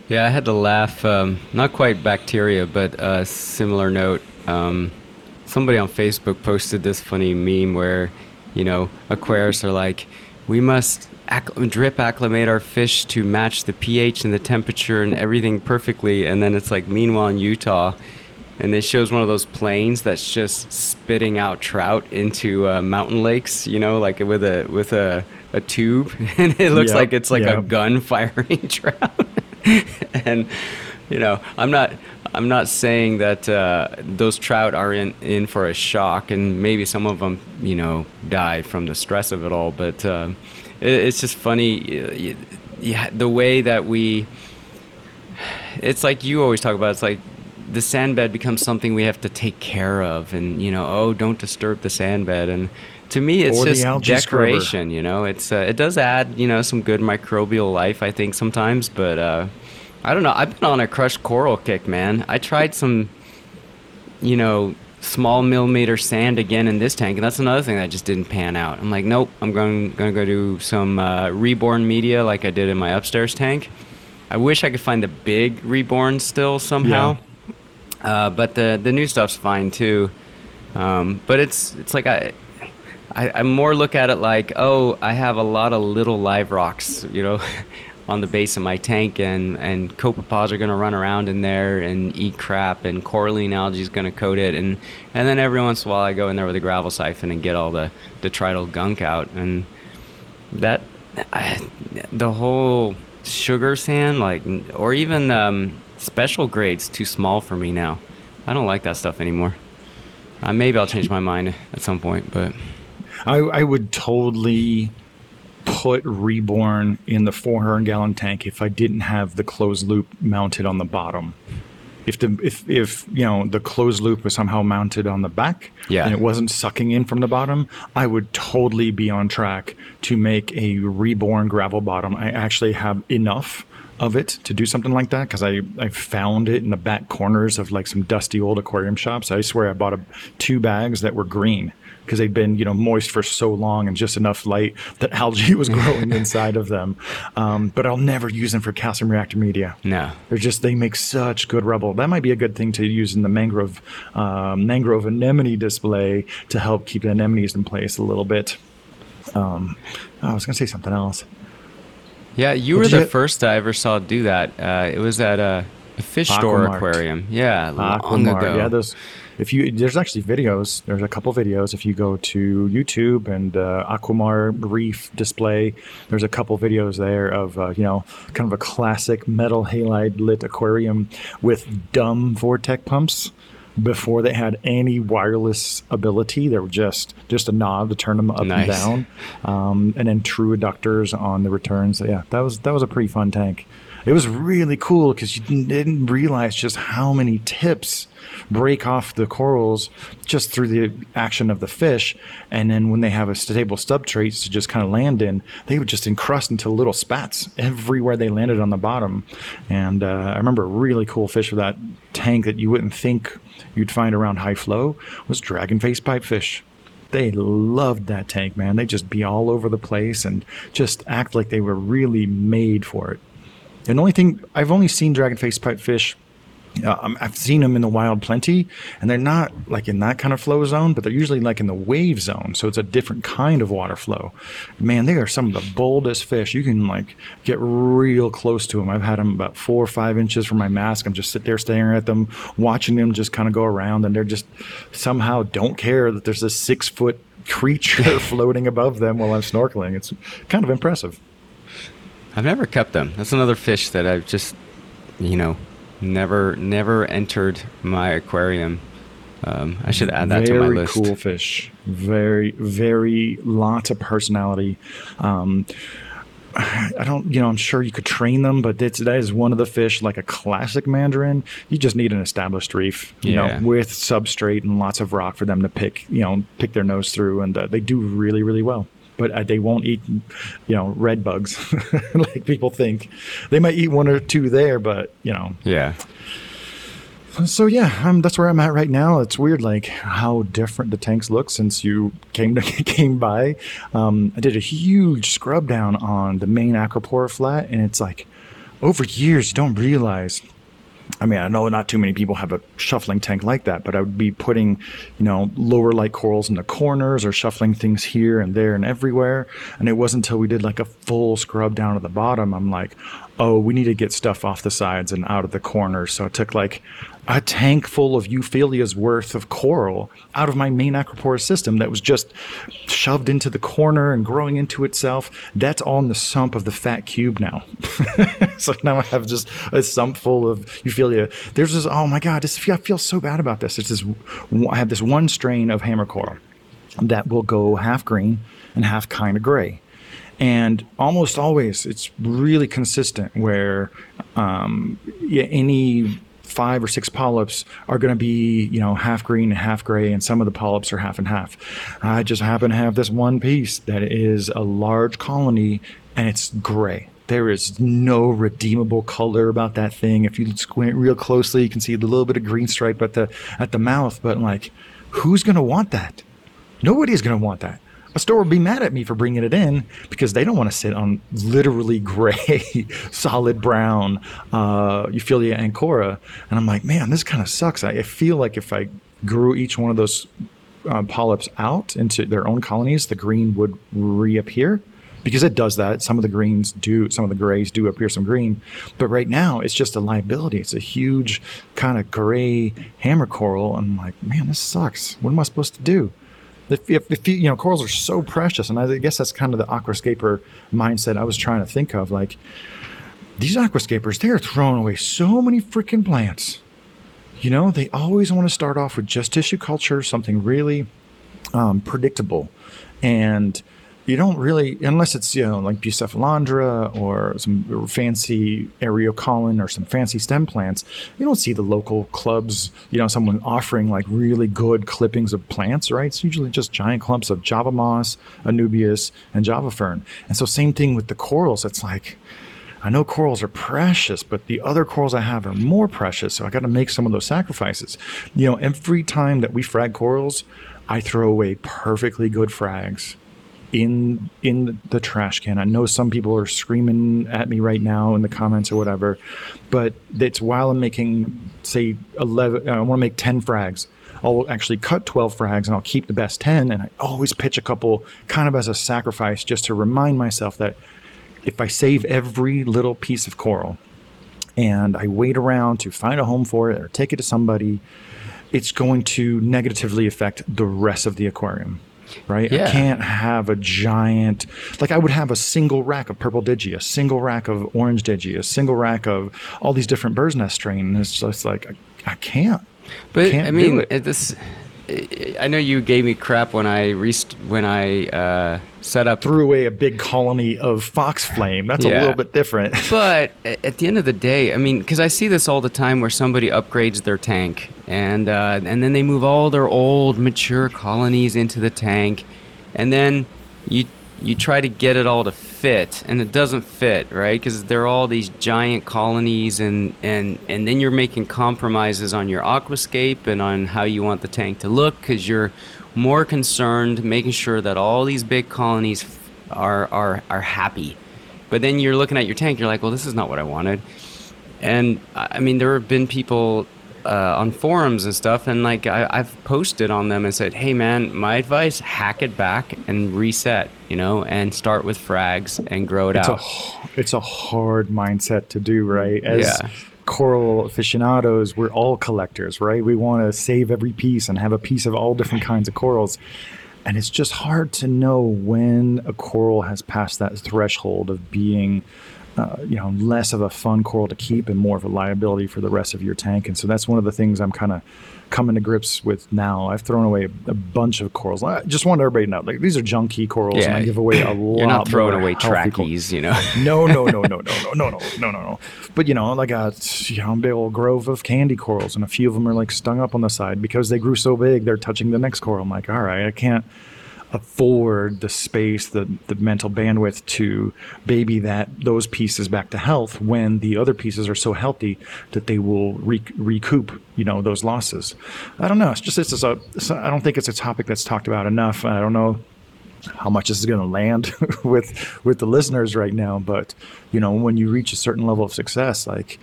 S3: Yeah, I had to laugh. Um, not quite bacteria, but a similar note. Um, somebody on Facebook posted this funny meme where, you know, aquarists are like, we must drip acclimate our fish to match the pH and the temperature and everything perfectly. And then it's like, meanwhile in Utah, and it shows one of those planes that's just spitting out trout into uh, mountain lakes. You know, like with a with a a tube, (laughs) and it looks
S2: Yep,
S3: like it's like a gun (laughs) firing trout. (laughs) and you know, I'm not. I'm not saying that uh, those trout are in, in for a shock, and maybe some of them, you know, die from the stress of it all. But uh, it, it's just funny, yeah, the way that we. It's like you always talk about. It's like the sand bed becomes something we have to take care of, and you know, oh, don't disturb the sand bed. And to me, it's
S2: Or
S3: just
S2: algae scrubber.
S3: decoration. You know, it's uh, it does add you know some good microbial life, I think sometimes, but. Uh, I don't know. I've been on a crushed coral kick, man. I tried some, you know, small millimeter sand again in this tank, and that's another thing that just didn't pan out. I'm like, nope. I'm going going to go do some uh, reborn media like I did in my upstairs tank. I wish I could find the big reborn still somehow, uh, but the the new stuff's fine too. Um, but it's it's like I. I, I more look at it like, oh, I have a lot of little live rocks, you know, (laughs) on the base of my tank, and and copepods are gonna run around in there and eat crap, and coralline algae is gonna coat it, and and then every once in a while I go in there with a gravel siphon and get all the detrital gunk out, and that I, the whole sugar sand, like, or even um, special grades, too small for me now. I don't like that stuff anymore. Uh, maybe I'll change my mind at some point, but.
S2: I, I would totally put Reborn in the 400 gallon tank if I didn't have the closed loop mounted on the bottom. If the if if you know the closed loop was somehow mounted on the back
S3: Yeah.
S2: and it wasn't sucking in from the bottom, I would totally be on track to make a reborn gravel bottom. I actually have enough of it to do something like that because I, I found it in the back corners of like some dusty old aquarium shops. I swear I bought a, two bags that were green because they'd been you know moist for so long and just enough light that algae (laughs) was growing inside of them. Um, but I'll never use them for calcium reactor media.
S3: No.
S2: They're just they make such good rubble. That might be a good thing to use in the mangrove um, mangrove anemone display to help keep the anemones in place a little bit. Um, I was gonna say something else.
S3: Yeah, you
S2: What
S3: were the
S2: you-
S3: first I ever saw do that. Uh, it was at a, a fish store aquarium. Yeah, long
S2: Aquamart,
S3: ago.
S2: Yeah, those. If you there's actually videos. There's a couple videos. If you go to YouTube and uh, Aquamar Reef display, there's a couple videos there of uh, you know kind of a classic metal halide lit aquarium with dumb Vortech pumps. Before they had any wireless ability, they were just just a knob to turn them up
S3: Nice.
S2: and down, um, and then true adductors on the returns. Yeah, that was that was a pretty fun tank. It was really cool because you didn't realize just how many tips break off the corals just through the action of the fish. And then when they have a stable substrate to just kind of land in, they would just encrust into little spats everywhere they landed on the bottom. And uh, I remember a really cool fish of that tank that you wouldn't think you'd find around high flow was dragon face pipefish they loved that tank, man. They'd just be all over the place and just act like they were really made for it. And the only thing I've only seen dragonface pipefish. Uh, I've seen them in the wild plenty, and they're not like in that kind of flow zone, but they're usually like in the wave zone. So it's a different kind of water flow. Man, they are some of the boldest fish. You can like get real close to them. I've had them about four or five inches from my mask. I'm just sit there staring at them, watching them just kind of go around, and they're just somehow don't care that there's a six foot creature (laughs) floating above them while I'm snorkeling. It's kind of impressive.
S3: I've never kept them. That's another fish that I've just, you know, never never entered my aquarium. Um, I should add that
S2: very
S3: to my list.
S2: Very cool fish. Very, very lots of personality. Um, I don't, you know, I'm sure you could train them, but it's, that is one of the fish, like a classic mandarin. You just need an established reef, you
S3: Yeah.
S2: know, with substrate and lots of rock for them to pick, you know, pick their nose through, and uh, they do really, really well. But uh, they won't eat, you know, red bugs (laughs) like people think. They might eat one or two there, but you know,
S3: Yeah.
S2: so yeah, um, that's where I'm at right now. It's weird, like how different the tanks look since you came to, (laughs) came by. Um, I did a huge scrub down on the main Acropora flat, and it's like over years you don't realize. I mean, I know not too many people have a shuffling tank like that, but I would be putting, you know, lower light corals in the corners or shuffling things here and there and everywhere. And it wasn't until we did like a full scrub down at the bottom, I'm like, oh, we need to get stuff off the sides and out of the corners. So it took like a tank full of euphyllia's worth of coral out of my main Acroporas system that was just shoved into the corner and growing into itself. That's in the sump of the fat cube now. (laughs) so now I have just a sump full of euphyllia. There's this, oh my God, this, I feel so bad about this. It's this, I have this one strain of hammer coral that will go half green and half kind of gray and almost always it's really consistent where um, yeah, any five or six polyps are going to be you know half green and half gray and some of the polyps are half and half. I just happen to have this one piece that is a large colony and it's gray. There is no redeemable color about that thing. If you squint real closely you can see a little bit of green stripe at the at the mouth but like who's going to want that? Nobody's going to want that a store would be mad at me for bringing it in because they don't want to sit on literally gray, (laughs) solid brown uh, Euphyllia ancora. And I'm like, man, this kind of sucks. I, I, feel like if I grew each one of those uh, polyps out into their own colonies, the green would reappear because it does that. Some of the greens do, some of the grays do appear some green, but right now it's just a liability. It's a huge kind of gray hammer coral. I'm like, man, this sucks. What am I supposed to do? If, if, if you, you know corals are so precious and i guess that's kind of the aquascaper mindset i was trying to think of like these aquascapers they're throwing away so many freaking plants. You know they always want to start off with just tissue culture something really um, predictable. And you don't really, unless it's you know like Bucephalandra or some fancy Eriocaulon or some fancy stem plants, you don't see the local clubs. You know, someone offering like really good clippings of plants, right? It's usually just giant clumps of Java moss, Anubias, and Java fern. And so same thing with the corals. It's like. I know corals are precious, but the other corals I have are more precious. So I got to make some of those sacrifices. You know, every time that we frag corals, I throw away perfectly good frags in in the trash can. I know some people are screaming at me right now in the comments or whatever, but it's while I'm making say 11 uh, I want to make 10 frags. I'll actually cut 12 frags and I'll keep the best 10 and I always pitch a couple kind of as a sacrifice just to remind myself that if I save every little piece of coral and I wait around to find a home for it or take it to somebody, it's going to negatively affect the rest of the aquarium right? Yeah. I can't have a giant, like I would have a single rack of purple digi, a single rack of orange digi, a single rack of all these different bird's nest strain. And it's just like, I, I can't.
S3: But can't I mean, this, I know you gave me crap when I rest when I uh, set up
S2: threw away a big colony of fox flame. That's yeah. a little bit different. (laughs)
S3: but at the end of the day, I mean, because I see this all the time where somebody upgrades their tank and uh, and then they move all their old mature colonies into the tank, and then you you try to get it all to fit and it doesn't fit right? Because they're all these giant colonies and and and then you're making compromises on your aquascape and on how you want the tank to look because you're more concerned making sure that all these big colonies are are are happy. But then you're looking at your tank you're like well this is not what i wanted. And i mean there have been people uh, on forums and stuff, and like I, I've posted on them and said, "Hey, man, my advice: hack it back and reset, you know, and start with frags and grow it
S2: it's
S3: out."
S2: A, it's a hard mindset to do, right? As yeah. coral aficionados, we're all collectors, right? We want to save every piece and have a piece of all different kinds of corals. And it's just hard to know when a coral has passed that threshold of being uh, you know less of a fun coral to keep and more of a liability for the rest of your tank. And so that's one of the things I'm kind of coming to grips with now. I've thrown away a, bunch of corals. I just want everybody to know, like these are junky corals, yeah, and I give away a lot. (coughs)
S3: You're not throwing away trackies, you know. (laughs)
S2: no, no, no, no, no, no, no, no, (laughs) no, no, no. But you know, like a you know big old grove of candy corals, and a few of them are like stung up on the side because they grew so big, they're touching the next coral. I'm like, all right, I can't afford the space, the, the mental bandwidth to baby that those pieces back to health when the other pieces are so healthy that they will re- recoup, you know, those losses. I don't know. It's just it's. It's a I don't think it's a topic that's talked about enough. I don't know how much this is going to land (laughs) with with the listeners right now, but you know, when you reach a certain level of success, like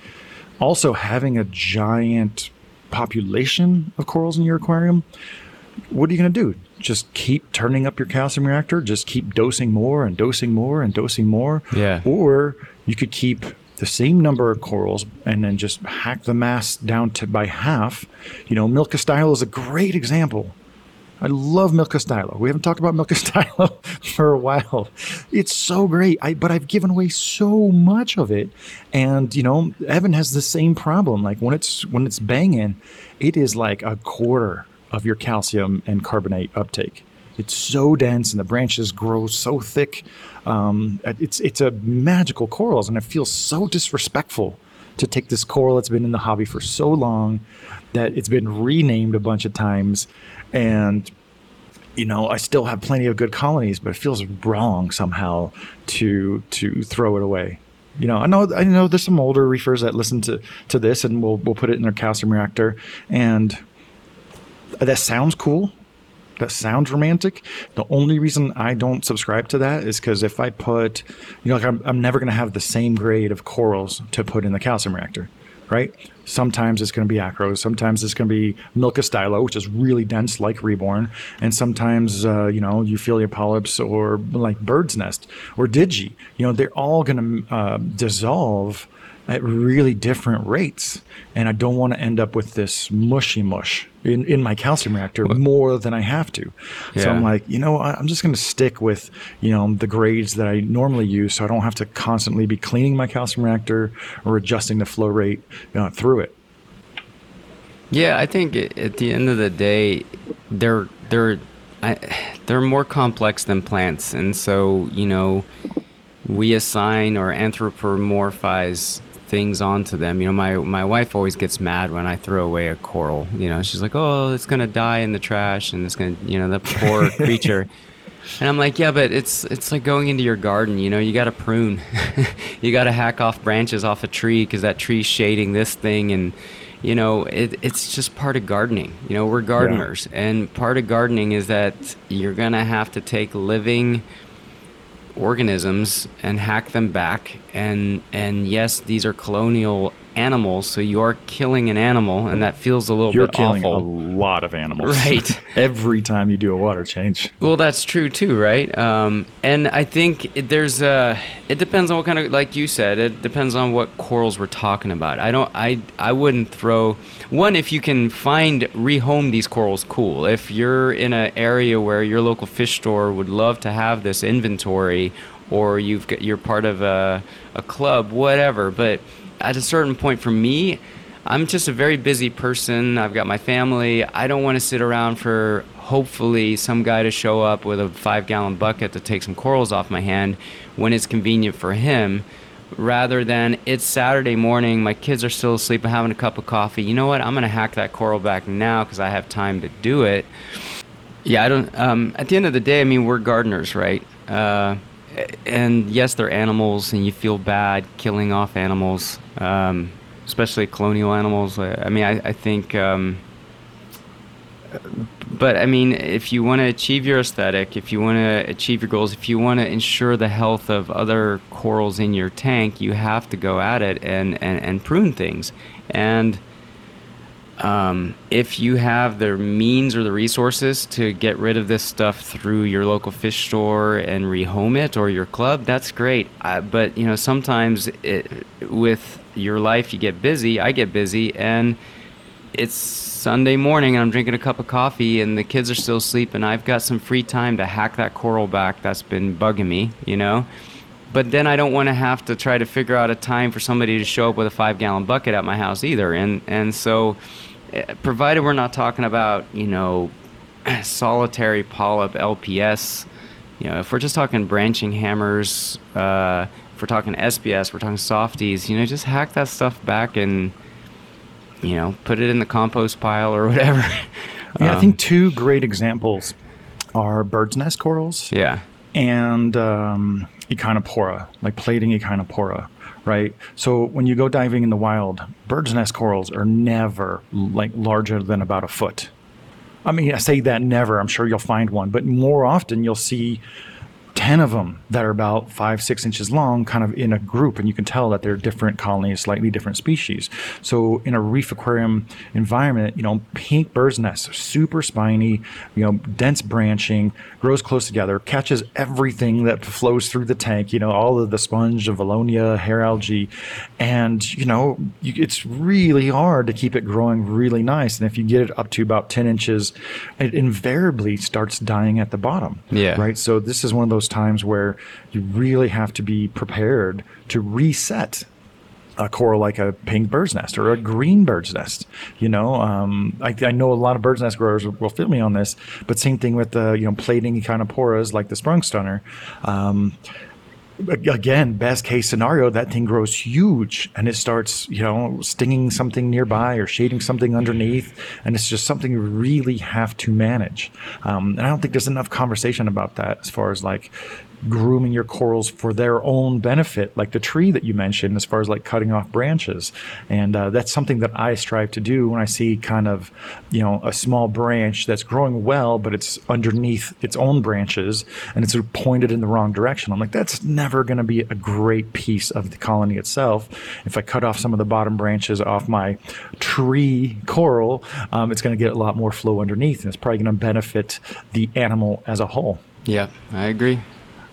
S2: also having a giant population of corals in your aquarium, what are you going to do? Just keep turning up your calcium reactor, just keep dosing more and dosing more and dosing more.
S3: Yeah.
S2: Or you could keep the same number of corals and then just hack the mass down to by half. You know, Milka Stylo is a great example. I love Milka Stylo. We haven't talked about Milka Stylo (laughs) for a while. It's so great. I, but I've given away so much of it. And, you know, Evan has the same problem. Like when it's when it's banging, it is like a quarter of your calcium and carbonate uptake. It's so dense and the branches grow so thick. Um, it's it's a magical corals, and it feels so disrespectful to take this coral that's been in the hobby for so long that it's been renamed a bunch of times and you know i still have plenty of good colonies but it feels wrong somehow to to throw it away you know i know i know there's some older reefers that listen to to this and we'll we'll put it in their calcium reactor and that sounds cool that sounds romantic. The only reason I don't subscribe to that is because if I put, you know, like I'm, I'm never going to have the same grade of corals to put in the calcium reactor, right? Sometimes it's going to be acros, sometimes it's going to be Milka stylo, which is really dense like reborn, and sometimes, uh, you know, Euphyllia polyps or like bird's nest or digi. You know, they're all going to uh, dissolve at really different rates. And I don't want to end up with this mushy mush in, in my calcium reactor more than I have to. Yeah. So I'm like, you know, I'm just going to stick with, you know, the grades that I normally use so I don't have to constantly be cleaning my calcium reactor or adjusting the flow rate you know, through it.
S3: Yeah, I think at the end of the day, they're they're I, they're more complex than plants, and so you know, we assign or anthropomorphize things onto them. You know, my my wife always gets mad when I throw away a coral. You know, she's like, "Oh, it's gonna die in the trash, and it's gonna, you know, the poor (laughs) creature." And I'm like, "Yeah, but it's it's like going into your garden. You know, you got to prune, (laughs) you got to hack off branches off a tree because that tree's shading this thing, and you know, it, it's just part of gardening. You know, we're gardeners, yeah. and part of gardening is that you're gonna have to take living." Organisms and hack them back. And and yes, these are colonial animals, so you are killing an animal, and that feels a little
S2: You're
S3: bit
S2: killing
S3: awful.
S2: a lot of animals, (laughs)
S3: right? (laughs)
S2: Every time you do a water change.
S3: Well, that's true too, right? Um, and I think it, there's a. It depends on what kind of, like you said, it depends on what corals we're talking about. I don't. I I wouldn't throw one if you can find rehome these corals. Cool. If you're in an area where your local fish store would love to have this inventory, or you've got, you're part of a a club, whatever, but at a certain point for me, I'm just a very busy person. I've got my family. I don't want to sit around for hopefully some guy to show up with a five gallon bucket to take some corals off my hand when it's convenient for him rather than it's Saturday morning, my kids are still asleep, I'm having a cup of coffee. You know what? I'm going to hack that coral back now because I have time to do it. Yeah, I don't. Um, at the end of the day, I mean, we're gardeners, right? Uh, and yes, they're animals, and you feel bad killing off animals, um, especially colonial animals. I mean, I, I think, um, but I mean, if you want to achieve your aesthetic, if you want to achieve your goals, if you want to ensure the health of other corals in your tank, you have to go at it and, and, and prune things. And um, if you have the means or the resources to get rid of this stuff through your local fish store and rehome it or your club, that's great. Uh, but you know, sometimes it, with your life, you get busy. I get busy, and it's Sunday morning, and I'm drinking a cup of coffee, and the kids are still asleep, and I've got some free time to hack that coral back that's been bugging me. You know. But then I don't want to have to try to figure out a time for somebody to show up with a five gallon bucket at my house either. And and so provided we're not talking about you know (clears throat) solitary polyp LPS. You know, if we're just talking branching hammers, uh, if we're talking SPS, we're talking softies. You know, just hack that stuff back and you know put it in the compost pile or (laughs) whatever.
S2: Yeah, um, I think two great examples are bird's nest corals.
S3: Yeah.
S2: And um, Echinopora, like plating Echinopora right? So when you go diving in the wild, bird's nest corals are never like larger than about a foot. I mean, I say that never. I'm sure you'll find one, but more often you'll see 10 of them that are about five, six inches long, kind of in a group, and you can tell that they're different colonies, slightly different species. So, in a reef aquarium environment, you know, pink bird's nest, super spiny, you know, dense branching, grows close together, catches everything that flows through the tank, you know, all of the sponge, the valonia, hair algae, and, you know, you, it's really hard to keep it growing really nice. And if you get it up to about 10 inches, it invariably starts dying at the bottom.
S3: Yeah.
S2: Right. So, this is one of those times where you really have to be prepared to reset a coral like a pink bird's nest or a green bird's nest. You know, um, I, I, know a lot of bird's nest growers will feel me on this, but same thing with the you know plating echinoporas like the sprung stunner. Um, again, best case scenario, that thing grows huge and it starts, you know, stinging something nearby or shading something underneath. And it's just something you really have to manage. Um, and I don't think there's enough conversation about that as far as like, grooming your corals for their own benefit, like the tree that you mentioned, as far as like cutting off branches. And uh, that's something that I strive to do when I see kind of, you know, a small branch that's growing well, but it's underneath its own branches and it's pointed in the wrong direction. I'm like, that's never going to be a great piece of the colony itself. If I cut off some of the bottom branches off my tree coral, um, it's going to get a lot more flow underneath and it's probably going to benefit the animal as a whole.
S3: Yeah, I agree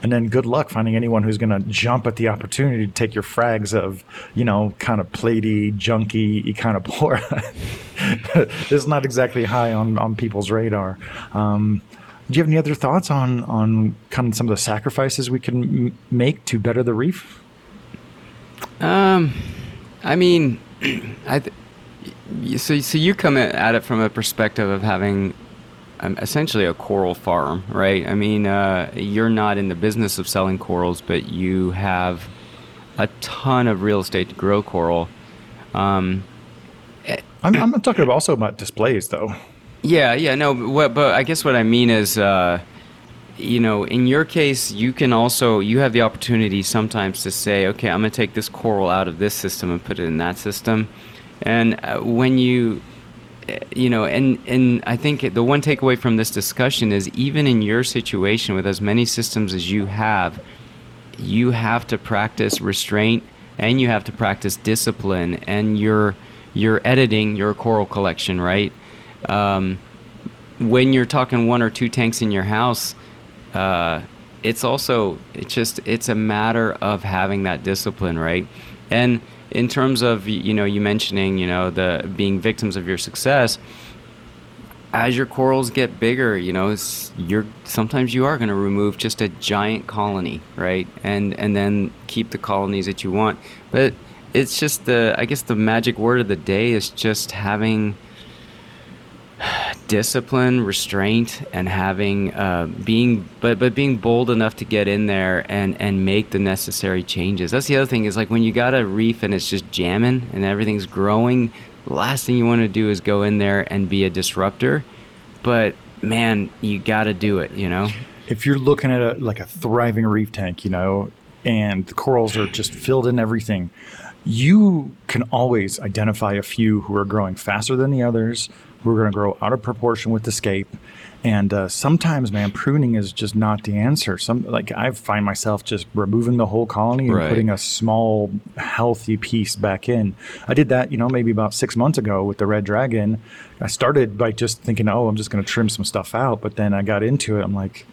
S2: and then good luck finding anyone who's going to jump at the opportunity to take your frags of, you know, kind of platy, junky, poor. (laughs) this is not exactly high on, on people's radar. Um, do you have any other thoughts on on kind of some of the sacrifices we can m- make to better the reef?
S3: Um, I mean, (clears throat) I. Th- so so you come at it from a perspective of having essentially a coral farm, right? I mean, uh, you're not in the business of selling corals, but you have a ton of real estate to grow coral. Um,
S2: I'm, I'm talking about also about displays, though.
S3: Yeah, yeah, no, but, but I guess what I mean is, uh, you know, in your case, you can also you have the opportunity sometimes to say, okay, I'm going to take this coral out of this system and put it in that system, and uh, when you you know, and and I think the one takeaway from this discussion is even in your situation with as many systems as you have, you have to practice restraint and you have to practice discipline and you're you're editing your coral collection, right? Um, when you're talking one or two tanks in your house, uh, it's also it's just it's a matter of having that discipline, right? And in terms of you know you mentioning you know the being victims of your success as your corals get bigger you know you're sometimes you are going to remove just a giant colony right? And and then keep the colonies that you want. But it's just the i guess the magic word of the day is just having discipline, restraint, and having uh, being but but being bold enough to get in there and and make the necessary changes. That's the other thing is like when you got a reef and it's just jamming and everything's growing. The last thing you want to do is go in there and be a disruptor. But man, you got to do it. You know.
S2: If you're looking at a like a thriving reef tank, you know, and the corals are just filled in everything you can always identify a few who are growing faster than the others we're going to grow out of proportion with the scape. And uh, sometimes, man, pruning is just not the answer. Some like I find myself just removing the whole colony and
S3: right.
S2: putting a small, healthy piece back in. I did that, you know, maybe about six months ago with the red dragon. I started by just thinking, oh, I'm just going to trim some stuff out. But then I got into it. I'm like,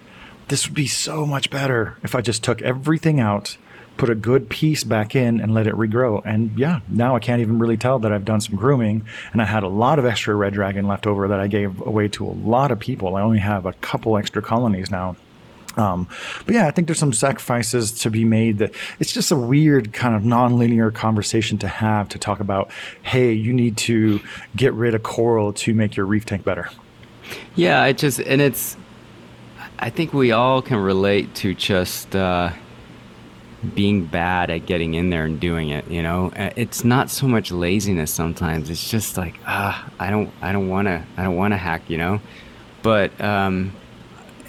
S2: this would be so much better if I just took everything out put a good piece back in and let it regrow. And yeah, now I can't even really tell that I've done some grooming. And I had a lot of extra red dragon left over that I gave away to a lot of people. I only have a couple extra colonies now. Um, but yeah, I think there's some sacrifices to be made that it's just a weird kind of non-linear conversation to have to talk about, hey, you need to get rid of coral to make your reef tank better.
S3: Yeah, it just, and it's, I think we all can relate to just, uh, being bad at getting in there and doing it you know? Uh, it's not so much laziness sometimes it's just like ah i don't i don't want to i don't want to hack you know? But um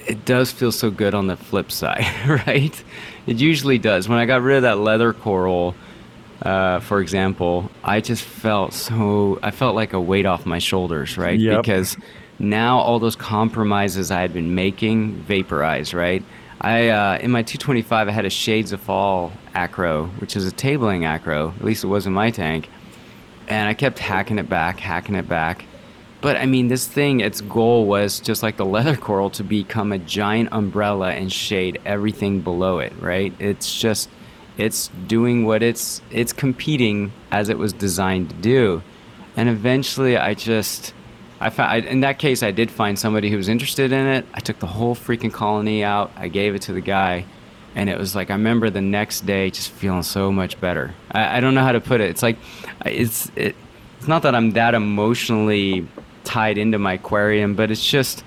S3: it does feel so good on the flip (laughs) side right? It usually does. When i got rid of that leather coral uh, for example i just felt so i felt like a weight off my shoulders right?
S2: Yep.
S3: because now all those compromises i had been making vaporized right I uh, in my 225 I had a Shades of Fall acro, which is a tabling acro. At least it was in my tank, and I kept hacking it back, hacking it back. But I mean, this thing, its goal was just like the (laughs) leather coral to become a giant umbrella and shade everything below it. Right? It's just it's doing what it's it's competing as it was designed to do and eventually i just i found I, in that case i did find somebody who was interested in it. I took the whole freaking colony out. I gave it to the guy. And it was like i remember the next day just feeling so much better. I, I don't know how to put it. It's like it's it, it's not that i'm that emotionally tied into my aquarium but it's just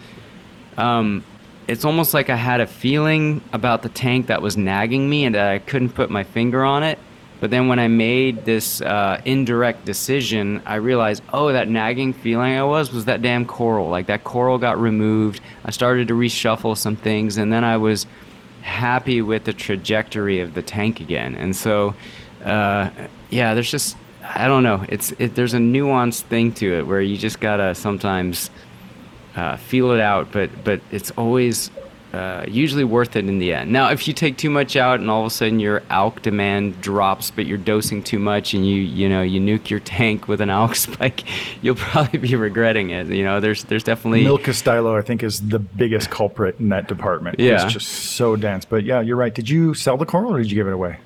S3: um, it's almost like I had a feeling about the tank that was nagging me and that I couldn't put my finger on it. But then when I made this uh, indirect decision, I realized, oh, that nagging feeling I was was that damn coral. Like that coral got removed. I started to reshuffle some things, and then I was happy with the trajectory of the tank again. And so, uh, yeah, there's just I don't know. It's it, there's a nuanced thing to it where you just gotta sometimes uh, feel it out, but but it's always uh, usually worth it in the end. Now, if you take too much out and all of a sudden your alk demand drops, but you're dosing too much and you you know you nuke your (laughs) tank with an alk spike, you'll probably be regretting it. You know, there's there's definitely
S2: Milk Stylo, I think, is the biggest culprit in that department.
S3: Yeah.
S2: it's just so dense. But yeah, you're right. Did you sell the coral or did you give it away?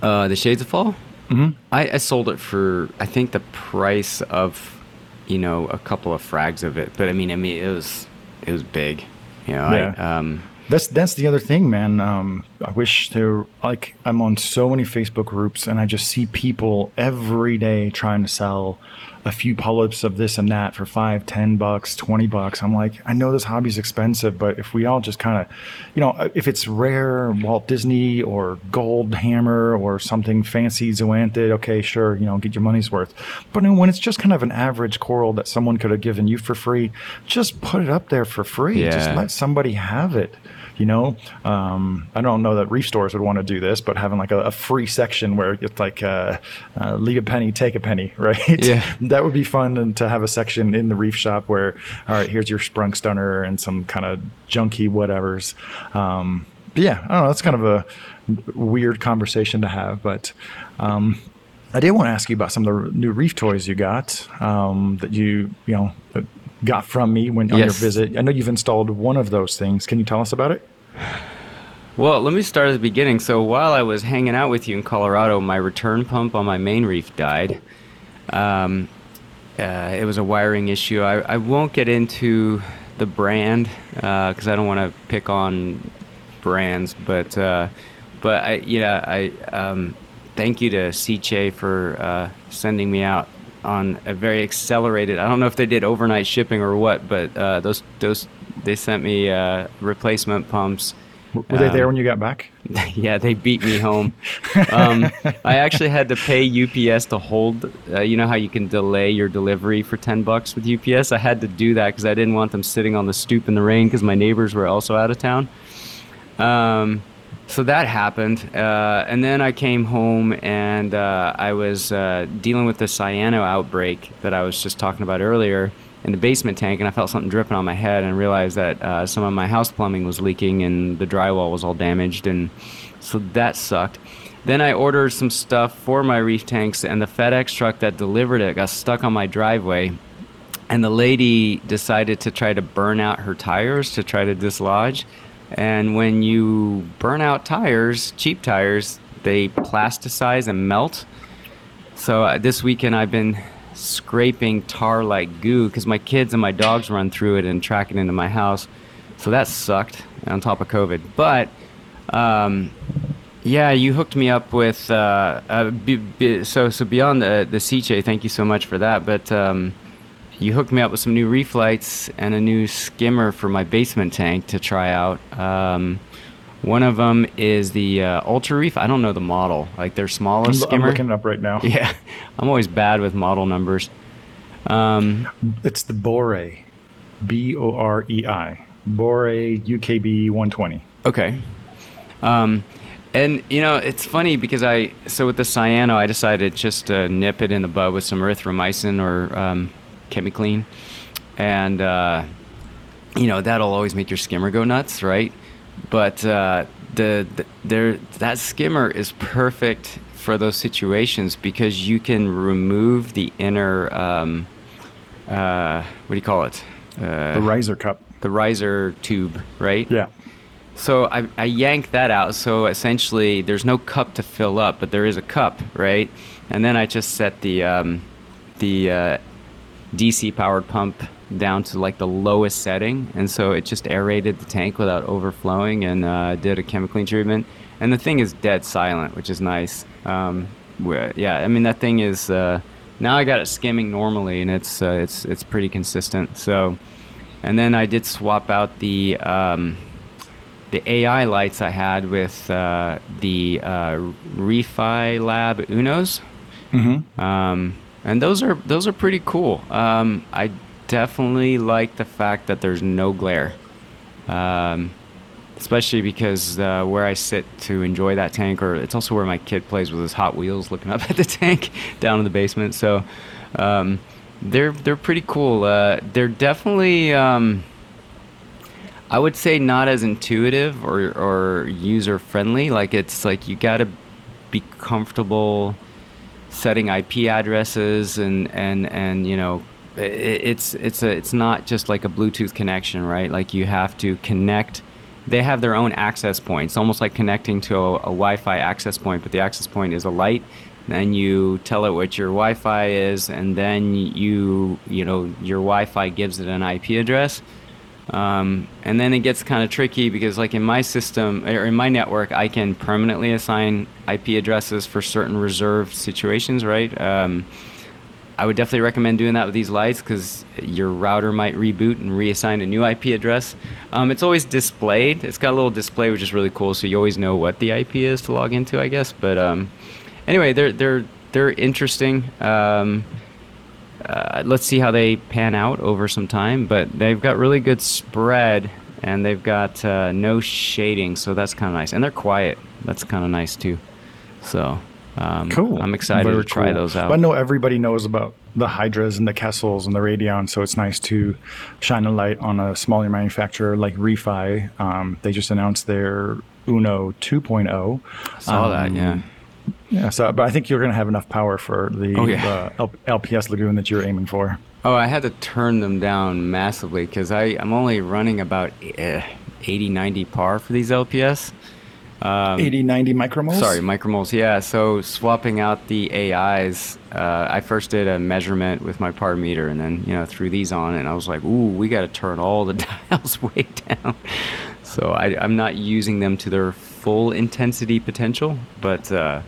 S3: Uh, the Shades of Fall. Mm-hmm. I, I sold it for I think the price of you know a couple of frags of it, but I mean I mean it was it was big. You know,
S2: Yeah.
S3: I, um,
S2: That's that's the other thing, man. Um, I wish there like I'm on so many Facebook groups and I just see people every day trying to sell a few polyps of this and that for five, ten bucks, twenty bucks. I'm like, I know this hobby's expensive, but if we all just kind of, you know, if it's rare Walt Disney or gold hammer or something fancy zoanthid, okay, sure, you know, get your money's worth. But you know, when it's just kind of an average coral that someone could have given you for free, just put it up there for free. Just let somebody have it. You know, um, I don't know that reef stores would want to do this, but having like a, a free section where it's like uh, uh, leave a penny, take a penny, (laughs) right?
S3: Yeah.
S2: that would be fun and to have a section in the reef shop where, all right, here's your sprunk stunner and some kind of junky whatevers. Um, yeah, I don't know. That's kind of a weird conversation to have, but. Um, I did want to ask you about some of the new reef toys you got um, that you you know that got from me when on your visit. I know you've installed one of those things. Can you tell us about it?
S3: Well, let me start at the beginning. So while I was hanging out with you in Colorado, my return pump on my main reef died. Um, uh, it was a wiring issue. I, I won't get into the brand because I don't want to pick on brands, but uh, but I yeah I um, thank you to CJ for uh, sending me out on a very accelerated. I don't know if they did overnight shipping or what, but uh, those those they sent me uh, replacement pumps.
S2: Were they there
S3: Um,
S2: when you got back? (laughs)
S3: yeah, they beat me home. um, (laughs) I actually had to pay UPS to hold. Uh, you know how you can delay your delivery for ten bucks with UPS? I had to do that because I didn't want them sitting on the stoop in the rain because my neighbors were also out of town. Um, so that happened, uh, and then I came home and uh, I was uh, dealing with the cyano outbreak that I was just talking about earlier in the basement tank, and I felt something dripping on my head, and realized that uh, some of my house plumbing was leaking and the drywall was all damaged, and so that sucked. Then I ordered some stuff for my reef tanks, and the FedEx truck that delivered it got stuck on my driveway and the lady decided to try to burn out her tires to try to dislodge. And when you burn out tires, cheap tires, they plasticize and melt. So uh, this weekend I've been scraping tar like goo because my kids and my dogs run through it and track it into my house. So that sucked on top of COVID. But um, yeah, you hooked me up with uh, uh, b- b- so so beyond the the CJ. Thank you so much for that. But um, you hooked me up with some new reef lights and a new skimmer for my basement tank to try out. Um, one of them is the uh, Ultra Reef. I don't know the model, like their
S2: I'm,
S3: smallest
S2: I'm
S3: skimmer.
S2: looking it up right now. (laughs)
S3: Yeah, I'm always bad with model numbers. Um,
S2: It's the Bore, B O R E I, Bore UKB 120.
S3: Okay. Um, and you know, it's funny because I so with the cyano, I decided just to nip it in the bud with some erythromycin or um, chemiclean, and uh, you know that'll always make your skimmer go nuts, right? but uh, the, the there that skimmer is perfect for those situations because you can remove the inner um, uh, what do you call it? Uh,
S2: The riser cup.
S3: the riser tube, right?
S2: Yeah.
S3: So I, I yanked that out. So essentially, there's no cup to fill up, but there is a cup, right? And then I just set the um, the uh, DC powered pump down to like the lowest setting, and so it just aerated the tank without overflowing, and uh, did a chemical treatment. And the thing is dead silent, which is nice. Um, yeah, I mean that thing is uh, now I got it skimming normally, and it's uh, it's it's pretty consistent. So, and then I did swap out the. Um, the AI lights I had with uh, the uh, Reefi Lab Unos,
S2: Mm-hmm.
S3: um, and those are those are pretty cool. Um, I definitely like the fact that there's no glare, um, especially because uh, where I sit to enjoy that tank, or it's also where my kid plays with his Hot Wheels, looking up (laughs) at the tank down in the basement. So um, they're they're pretty cool. Uh, they're definitely. Um, I would say not as intuitive or, or user friendly. Like it's like you got to be comfortable setting IP addresses and and and you know it's it's a it's not just like a Bluetooth connection, right? Like you have to connect. They have their own access points, almost like connecting to a, a Wi-Fi access point, but the access point is a light. Then you tell it what your Wi-Fi is, and then you you know your Wi-Fi gives it an IP address. Um, and then it gets kind of tricky because, like in my system or in my network, I can permanently assign IP addresses for certain reserved situations, right? Um, I would definitely recommend doing that with these lights because your router might reboot and reassign a new IP address. Um, it's always displayed. It's got a little display, which is really cool, so you always know what the IP is to log into, I guess. But um, anyway, they're they're they're interesting. Uh, let's see how they pan out over some time. But they've got really good spread and they've got uh, no shading, so that's kind of nice. And they're quiet. That's kind of nice too. So um,
S2: Cool.
S3: I'm excited
S2: Very
S3: to try
S2: cool.
S3: those out.
S2: But I know everybody knows about the Hydras and the Kessils and the Radion, so it's nice to shine a light on a smaller manufacturer like Reefi. Um, they just announced their Uno 2.0.
S3: Saw that,
S2: Um,
S3: yeah.
S2: Yeah, so but I think you're going to have enough power for the
S3: Oh, yeah.
S2: uh, L- LPS Lagoon that you're aiming for.
S3: Oh, I had to turn them down massively because I'm only running about eh, 80, 90 par for these LPS. Um,
S2: 80, 90 micromoles?
S3: Sorry, micromoles. Yeah. So swapping out the AIs, uh, I first did a measurement with my par meter, and then you know threw these on, and I was like, "Ooh, we got to turn all the (laughs) dials way down." So I, I'm not using them to their full intensity potential, but uh,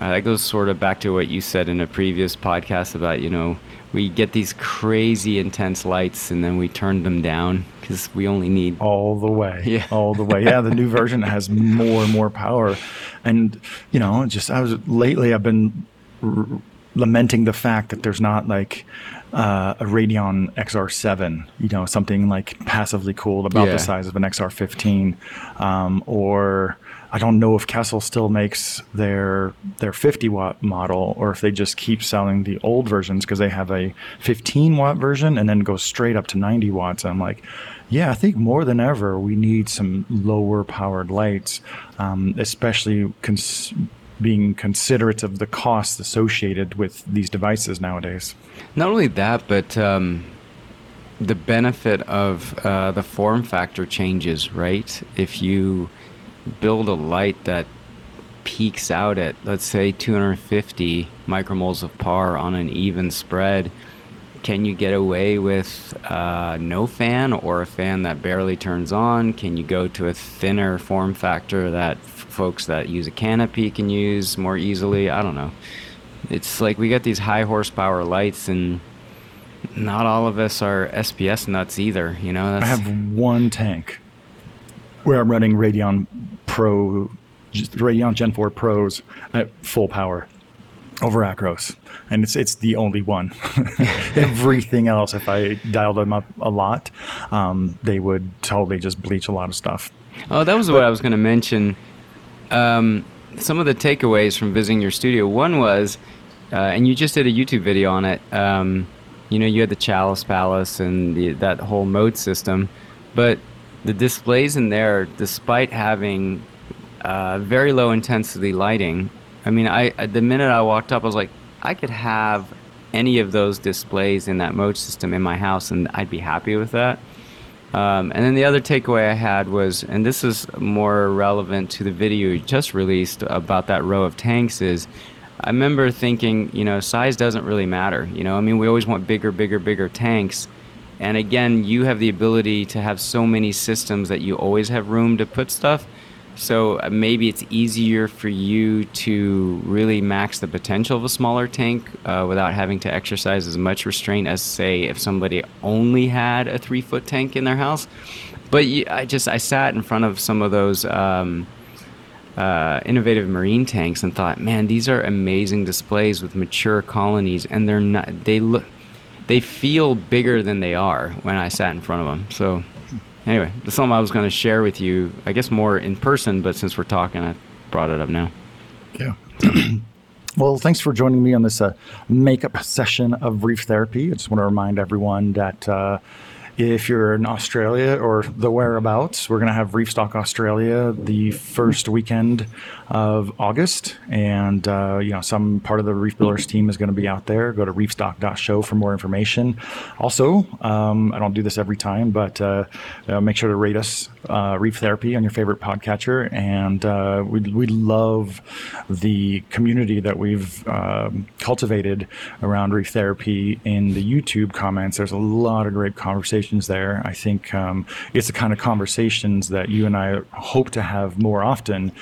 S3: uh, that goes sort of back to what you said in a previous podcast about you know we get these crazy intense lights, and then we turn them down because we only need
S2: all the way (laughs)
S3: Yeah.
S2: all the way yeah the new version has more and more power and you know just i was lately i've been r- lamenting the fact that there's not like uh, a Radion XR7, you know, something like passively cooled about
S3: Yeah.
S2: the size of an XR15, um, or I don't know if Kessil still makes their their 50 watt model, or if they just keep selling the old versions because they have a 15 watt version and then go straight up to 90 watts. I'm like, yeah, I think more than ever we need some lower powered lights, um, especially cons- being considerate of the costs associated with these devices nowadays.
S3: Not only that, but um, the benefit of uh, the form factor changes, right? If you build a light that peaks out at, let's say, 250 micromoles of par on an even spread, can you get away with uh, no fan or a fan that barely turns on? Can you go to a thinner form factor that f- folks that use a canopy can use more easily? I don't know. It's like we got these high horsepower lights, and not all of us are SPS nuts either. You know,
S2: I have one tank where I'm running Radion Pro, just Radion Gen 4 Pros at full power over Acros, and it's it's the only one. (laughs) Everything else, if I dialed them up a lot, um, they would totally just bleach a lot of stuff.
S3: Oh, that was what I was going to mention. Um, some of the takeaways from visiting your studio. One was, uh, and you just did a YouTube video on it. Um, you know, you had the Chalice Palace and the, that whole mode system, but the displays in there, despite having uh, very low intensity lighting, I mean, I the minute I walked up, I was like, I could have any of those displays in that mode system in my house, and I'd be happy with that. Um, and then the other takeaway I had was, and this is more relevant to the video you just released about that row of tanks, is I remember thinking, you know, size doesn't really matter. You know, I mean, we always want bigger, bigger, bigger tanks. And again, you have the ability to have so many systems that you always have room to put stuff. So uh, maybe it's easier for you to really max the potential of a smaller tank uh, without having to exercise as much restraint as, say, if somebody only had a three foot tank in their house. But I just I sat in front of some of those um, uh, innovative marine tanks and thought, man, these are amazing displays with mature colonies, and they're not they look they feel bigger than they are when I sat in front of them. So anyway, that's something I was going to share with you. I guess more in person, but since we're talking, I brought it up now.
S2: Yeah. (clears throat) well, thanks for joining me on this uh, makeup session of Reef Therapy. I just want to remind everyone that. Uh, if you're in Australia or the whereabouts, we're going to have Reefstock Australia the first weekend of August, and uh, you know some part of the Reef Builders team is going to be out there. Go to reefstock.show for more information. Also, um, I don't do this every time, but uh, uh, make sure to rate us uh, Reef Therapy on your favorite podcatcher, and uh, we we love the community that we've um, cultivated around Reef Therapy in the YouTube comments. There's a lot of great conversations there. I think um, it's the kind of conversations that you and I hope to have more often.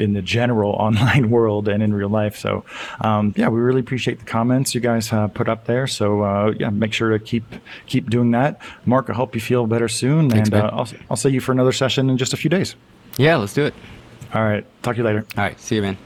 S2: In the general (laughs) online world and in real life. So, um, yeah, we really appreciate the comments you guys uh, put up there. So, uh, yeah, make sure to keep keep doing that. Mark, I hope you feel better soon,
S3: Thanks,
S2: and uh, I'll I'll see you for another session in just a few days.
S3: Yeah, let's do it.
S2: All right, talk to you later.
S3: All right, see you, man.